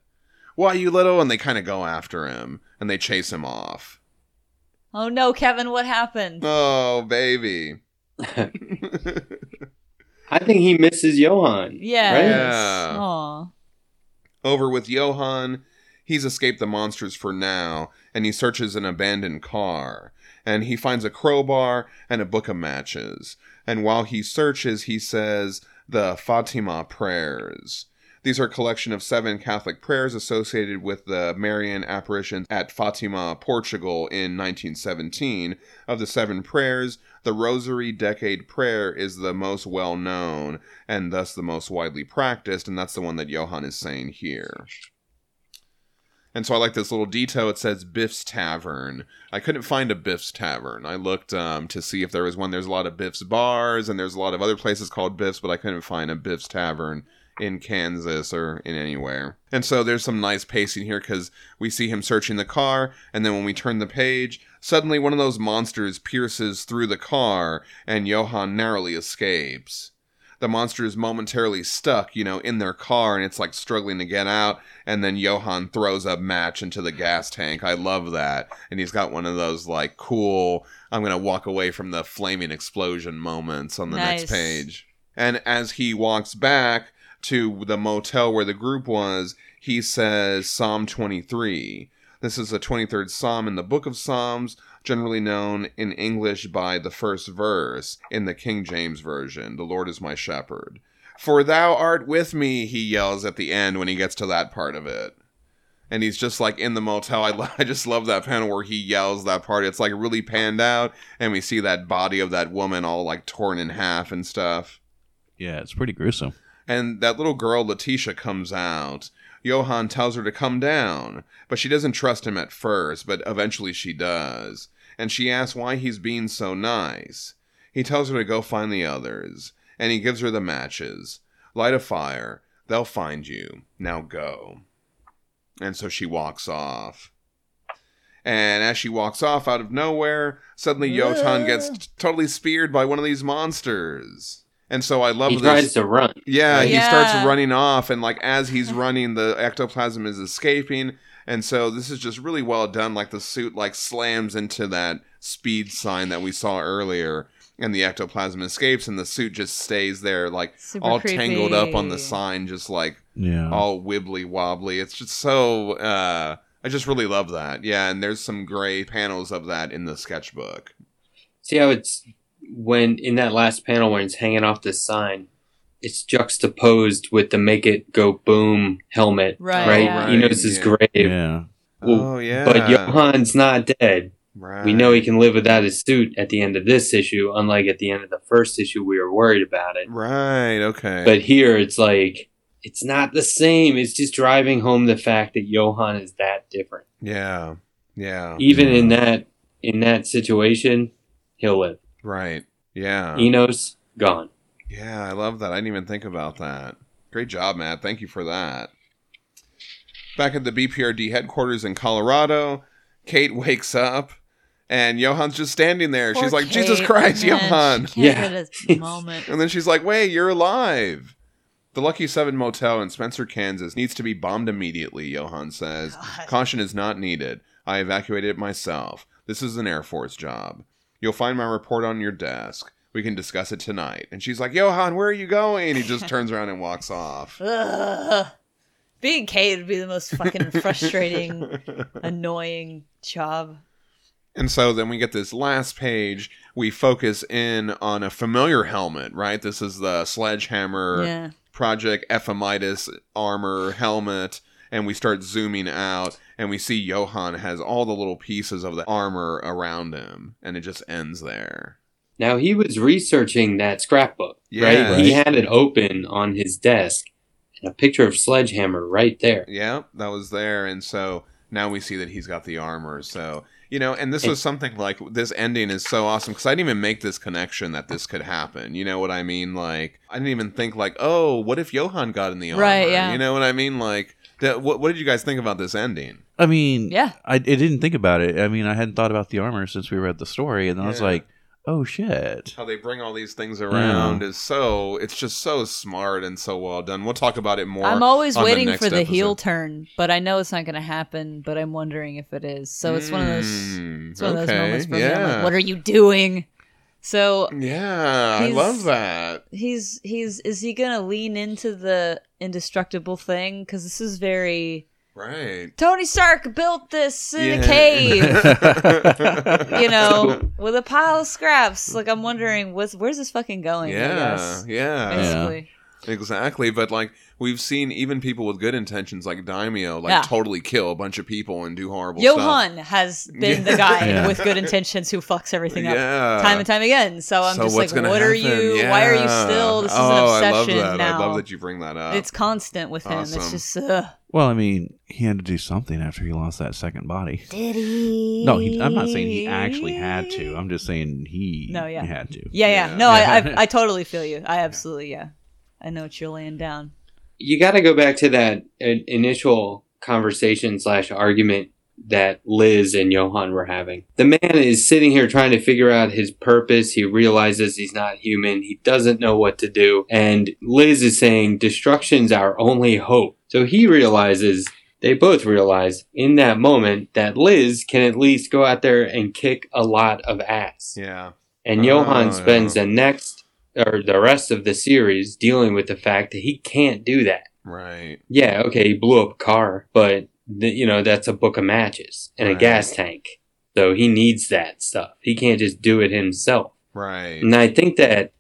B: Why, you little? And they kind of go after him and they chase him off.
D: oh no, Kevin, what happened?
B: Oh, baby.
E: I think he misses Johann.
D: Yeah.
E: Right?
B: Yeah.
D: Aw.
B: Over with Johann, he's escaped the monsters for now, and he searches an abandoned car. And he finds a crowbar and a book of matches. And while he searches, he says the Fatima prayers. These are a collection of seven Catholic prayers associated with the Marian apparitions at Fatima, Portugal in 1917. Of the seven prayers, the Rosary Decade Prayer is the most well known and thus the most widely practiced, and that's the one that Johann is saying here. And so I like this little detail. It says Biff's Tavern. I couldn't find a Biff's Tavern. I looked um, to see if there was one. There's a lot of Biff's bars, and there's a lot of other places called Biff's, but I couldn't find a Biff's Tavern in Kansas or in anywhere. And so there's some nice pacing here because we see him searching the car, and then when we turn the page, suddenly one of those monsters pierces through the car, and Johann narrowly escapes the monster is momentarily stuck, you know, in their car and it's like struggling to get out. And then Johann throws a match into the gas tank. I love that. And he's got one of those like cool, I'm going to walk away from the flaming explosion moments on the
D: Nice.
B: next page. And as he walks back to the motel where the group was, he says Psalm 23. This is the 23rd Psalm in the Book of Psalms, generally known in English by the first verse in the King James Version The Lord is my shepherd. For thou art with me, he yells at the end when he gets to that part of it. And he's just like in the motel. I, lo- I just love that panel where he yells that part. It's like really panned out, and we see that body of that woman all like torn in half and stuff.
C: Yeah, it's pretty gruesome.
B: And that little girl, Letitia, comes out. Johann tells her to come down, but she doesn't trust him at first, but eventually she does. And she asks why he's being so nice. He tells her to go find the others, and he gives her the matches. Light a fire. They'll find you. Now go. And so she walks off. And as she walks off out of nowhere, suddenly Johann gets t- totally speared by one of these monsters. And so I love
E: He
B: this.
E: tries to run.
B: Yeah, he starts running off, and like as he's running, the ectoplasm is escaping, and so this is just really well done. Like the suit like slams into that speed sign that we saw earlier, and the ectoplasm escapes, and the suit just stays there, like
D: Super
B: all tangled up on the sign, just like
C: Yeah.
B: all wibbly wobbly. It's just so. uh I just really love that. Yeah, and there's some gray panels of that in the sketchbook.
E: See how it's when in that last panel when it's hanging off the sign, it's juxtaposed with the make it go boom helmet.
D: Right,
E: Right.
D: yeah.
E: He knows his
B: Yeah.
E: grave.
C: yeah.
E: Well,
B: oh yeah,
E: But Johann's not dead.
B: right.
E: We know he can live without his suit at the end of this issue, unlike at the end of the first issue we were worried about it.
B: Right. Okay.
E: But here it's like it's not the same. It's just driving home the fact that Johann is that different.
B: yeah. Yeah.
E: Even in that in that situation, he'll live.
B: Right. Yeah.
E: Eno's gone.
B: Yeah, I love that. I didn't even think about that. Great job, Matt. Thank you for that. Back at the BPRD headquarters in Colorado, Kate wakes up and Johann's just standing there.
D: Poor
B: she's like, Jesus Christ, oh,
D: man,
B: Johann.
D: She
E: Yeah.
D: can't get moment.
B: And then she's like, wait, you're alive. The Lucky Seven Motel in Spencer, Kansas needs to be bombed immediately, Johann says.
D: God.
B: Caution is not needed. I evacuated it myself. This is an Air Force job. You'll find my report on your desk. We can discuss it tonight. And she's like, Johann, where are you going? He just turns around and walks off.
D: Ugh. Being Kate would be the most fucking frustrating, annoying job.
B: And so then we get this last page. We focus in on a familiar helmet, right? This is the Sledgehammer
D: Yeah.
B: Project Ephemetus armor helmet, and we start zooming out, and we see Johann has all the little pieces of the armor around him, and it just ends there.
E: Now he was researching that scrapbook,
B: Yeah.
E: right? He had it open on his desk, and a picture of Sledgehammer right there.
B: Yeah, that was there, and so now we see that he's got the armor. So you know, and this was something like this ending is so awesome because I didn't even make this connection that this could happen. You know what I mean? Like I didn't even think like, oh, what if Johann got in the armor?
D: Right, yeah.
B: You know what I mean? Like, that, what, what did you guys think about this ending?
C: I mean,
D: Yeah.
C: I, I didn't think about it. I mean, I hadn't thought about the armor since we read the story, and I was
B: Yeah.
C: like, oh shit.
B: how they bring all these things around is so it's just so smart and so well done. We'll talk about it more.
D: I'm always
B: on the
D: waiting
B: next
D: for the
B: episode.
D: heel turn, but I know it's not going to happen. But I'm wondering if it is. So it's one of those.
B: Mm,
D: It's one of those moments for me. I'm like, what are you doing? So
B: Yeah, I love that.
D: he's he's is he gonna lean into the indestructible thing? Because this is very
B: Right.
D: Tony Stark built this in
B: Yeah.
D: a cave, you know, with a pile of scraps. Like I'm wondering, what's where's this fucking going? I
B: yeah,
D: guess,
B: yeah, exactly. But like we've seen, even people with good intentions, like Daimio, like
D: Yeah.
B: totally kill a bunch of people and do horrible stuff.
D: Johann has been the guy
C: Yeah.
D: with good intentions who fucks everything up
B: Yeah.
D: time and time again. So I'm
B: So
D: just
B: what's
D: like,
B: gonna
D: what are
B: happen?
D: you? Why are you still? This is
B: oh,
D: an obsession
B: I love that.
D: now.
B: I love that you bring that up.
D: It's constant with him. It's just uh,
C: Well, I mean, he had to do something after he lost that second body.
D: did he?
C: No, he, I'm not saying he actually had to. I'm just saying he
D: No, yeah.
C: had to.
D: Yeah, yeah.
B: Yeah.
D: No, I, I I totally feel you. I absolutely yeah. I know what you're laying down.
E: You got to go back to that initial conversation slash argument that Liz and Johann were having. The man is sitting here trying to figure out his purpose. He realizes he's not human. He doesn't know what to do. And Liz is saying destruction's our only hope. So he realizes, they both realize in that moment that Liz can at least go out there and kick a lot of ass.
B: yeah,
E: And
B: Oh,
E: Johann spends
B: yeah.
E: the next or the rest of the series dealing with the fact that he can't do that.
B: right.
E: Yeah, okay, he blew up a car, but th- you know that's a book of matches and a gas tank. So he needs that stuff. He can't just do it himself.
B: Right.
E: And I think that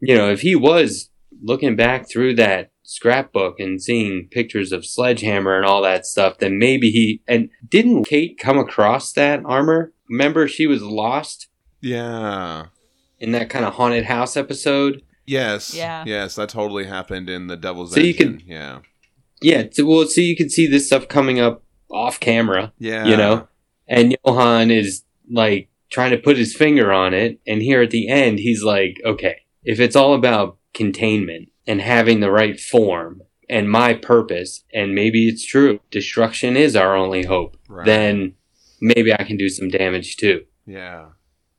E: you know if he was looking back through that scrapbook and seeing pictures of Sledgehammer and all that stuff, then maybe he and didn't Kate come across that armor? Remember she was lost
B: Yeah.
E: In that kind of haunted house episode.
B: Yes.
D: Yeah.
B: Yes, that totally happened in the Devil's
E: So you
B: Engine.
E: could-
B: Yeah.
E: Yeah, so, well, so you can see this stuff coming up off camera.
B: Yeah.
E: you know and johann is like trying to put his finger on it and here at the end he's like okay if it's all about containment and having the right form and my purpose and maybe it's true destruction is our only hope
B: Right.
E: then maybe i can do some damage too
B: Yeah.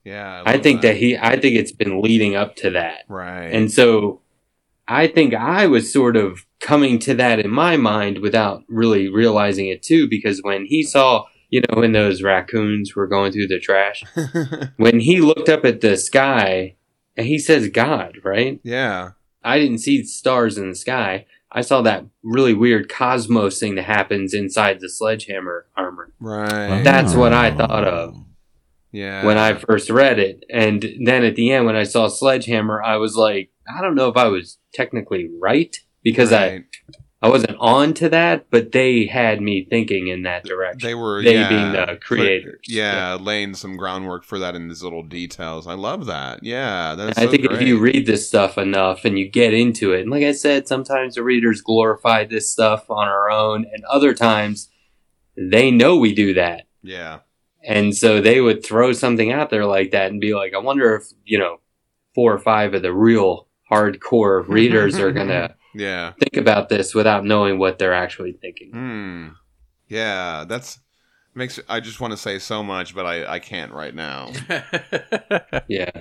B: Yeah.
E: i
B: love
E: think that he i think it's been leading up to that
B: Right.
E: and so I think I was sort of coming to that in my mind without really realizing it too, because when he saw, you know, when those raccoons were going through the trash, when he looked up at the sky and he says God, right?
B: yeah.
E: I didn't see stars in the sky. I saw that really weird cosmos thing that happens inside the sledgehammer armor
B: Right.
E: That's what I thought of.
B: Yeah.
E: when I first read it. And then at the end, when I saw Sledgehammer, I was like, I don't know if I was technically right because
B: Right.
E: I, I wasn't on to that, but they had me thinking in that direction.
B: they were
E: they
B: yeah,
E: being the creators.
B: yeah, laying some groundwork for that in these little details. I love that. Yeah, that's
E: I
B: so
E: think
B: great.
E: if you read this stuff enough and you get into it, and like I said, sometimes the readers glorify this stuff on our own, and other times they know we do that.
B: yeah,
E: And so they would throw something out there like that and be like, I wonder if, you know, four or five of the real hardcore readers are going to
B: yeah,
E: think about this without knowing what they're actually thinking.
B: hmm, yeah. That's makes. I just want to say so much, but I I can't right now.
E: Yeah.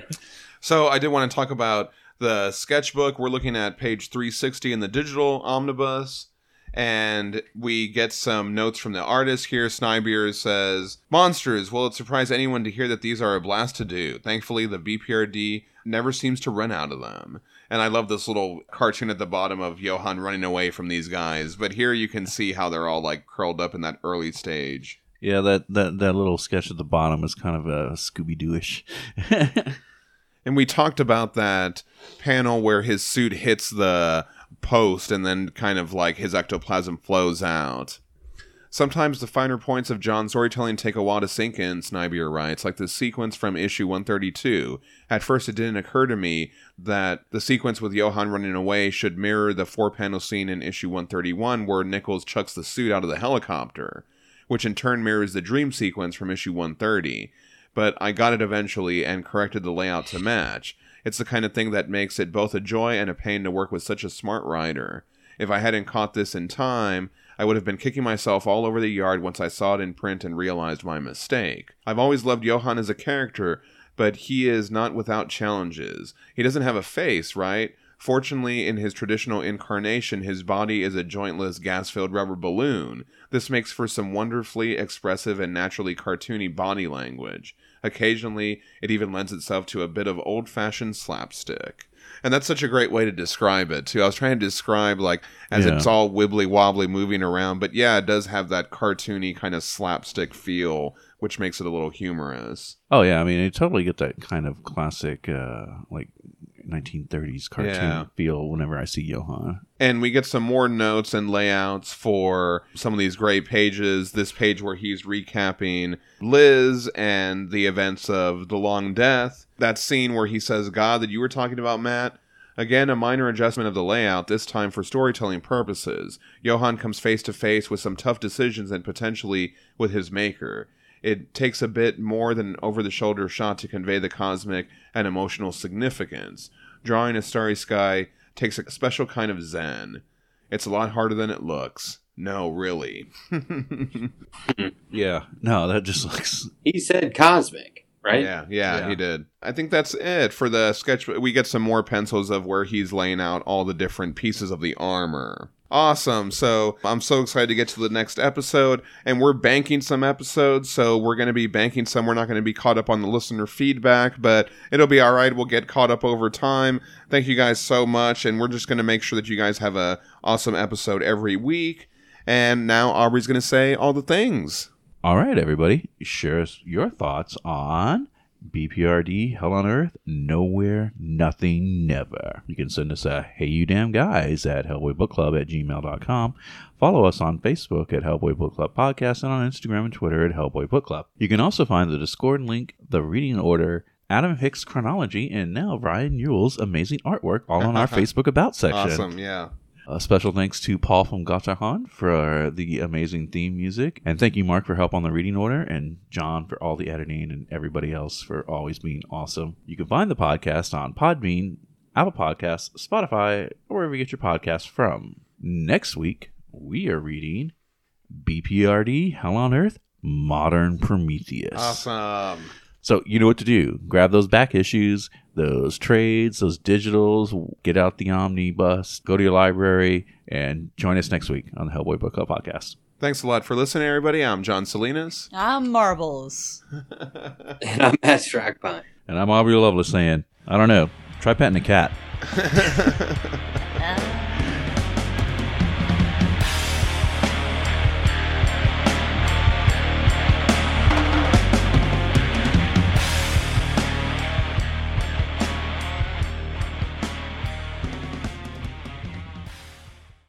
B: So I did want to talk about the sketchbook. We're looking at page 360 in the digital omnibus. And we get some notes from the artist here. Snejbjerg says, Monsters, will it surprise anyone to hear that these are a blast to do? Thankfully, the BPRD never seems to run out of them. And I love this little cartoon at the bottom of Johann running away from these guys. But here you can see how they're all like curled up in that early stage.
C: Yeah, that, that that little sketch at the bottom is kind of uh, a Scooby Dooish.
B: And we talked about that panel where his suit hits the post and then kind of like his ectoplasm flows out. Sometimes the finer points of John's storytelling take a while to sink in, Snejbjerg writes, like the sequence from issue 132. At first, it didn't occur to me that the sequence with Johann running away should mirror the four panel scene in issue 131 where Nichols chucks the suit out of the helicopter, which in turn mirrors the dream sequence from issue 130 but I got it eventually and corrected the layout to match. It's the kind of thing that makes it both a joy and a pain to work with such a smart writer. If I hadn't caught this in time, I would have been kicking myself all over the yard once I saw it in print and realized my mistake. I've always loved Johann as a character, but he is not without challenges. He doesn't have a face, right? Fortunately, in his traditional incarnation, his body is a jointless, gas filled rubber balloon. This makes for some wonderfully expressive and naturally cartoony body language. Occasionally, it even lends itself to a bit of old fashioned slapstick. And that's such a great way to describe it, too. I was trying to describe, like, as
C: Yeah.
B: it's all wibbly wobbly moving around, but yeah, it does have that cartoony kind of slapstick feel, which makes it a little humorous.
C: Oh yeah, I mean, you totally get that kind of classic, uh, like 1930s cartoon
B: Yeah.
C: feel whenever I see Johann.
B: And we get some more notes and layouts for some of these great pages. This page where he's recapping Liz and the events of The Long Death. That scene where he says, God, that you were talking about, Matt. Again, a minor adjustment of the layout, this time for storytelling purposes. Johann comes face to face with some tough decisions and potentially with his maker. It takes a bit more than an over the shoulder shot to convey the cosmic and emotional significance. Drawing a starry sky takes a special kind of zen. It's a lot harder than it looks. No, really.
C: Yeah, no, that just looks.
E: He said cosmic, right?
B: Yeah, yeah,
C: Yeah.
B: he did. I think that's it for the sketch. We get some more pencils of where he's laying out all the different pieces of the armor. Awesome. So I'm so excited to get to the next episode. And we're banking some episodes. So we're going to be banking some. We're not going to be caught up on the listener feedback, but it'll be all right. We'll get caught up over time. Thank you guys so much. And we're just going to make sure that you guys have a awesome episode every week. And now Aubrey's going to say all the things.
C: All right, everybody, share us your thoughts on BPRD, Hell on Earth, Nowhere, Nothing, Never. You can send us a Hey You Damn Guys at HellboyBookClub at gmail.com. Follow us on Facebook at Hellboy Book Club Podcast and on Instagram and Twitter at Hellboy Book Club. You can also find the Discord link, the reading order, Adam Hicks chronology, and now Ryan Yule's amazing artwork all on our Facebook About section.
B: Awesome. Yeah.
C: A special thanks to Paul from Gatahan for the amazing theme music. And thank you, Mark, for help on the reading order, and John for all the editing, and everybody else for always being awesome. You can find the podcast on Podbean, Apple Podcasts, Spotify, or wherever you get your podcasts from. Next week, we are reading BPRD Hell on Earth Modern Prometheus.
B: Awesome.
C: So you know what to do. Grab those back issues, those trades, those digitals, get out the omnibus, go to your library, and join us next week on the Hellboy Book Club podcast.
B: Thanks a lot for listening, everybody. I'm John Salinas.
D: I'm marbles.
E: And I'm Matt Strackpine.
C: And I'm Aubrey Lovelace saying, I don't know, try petting a cat.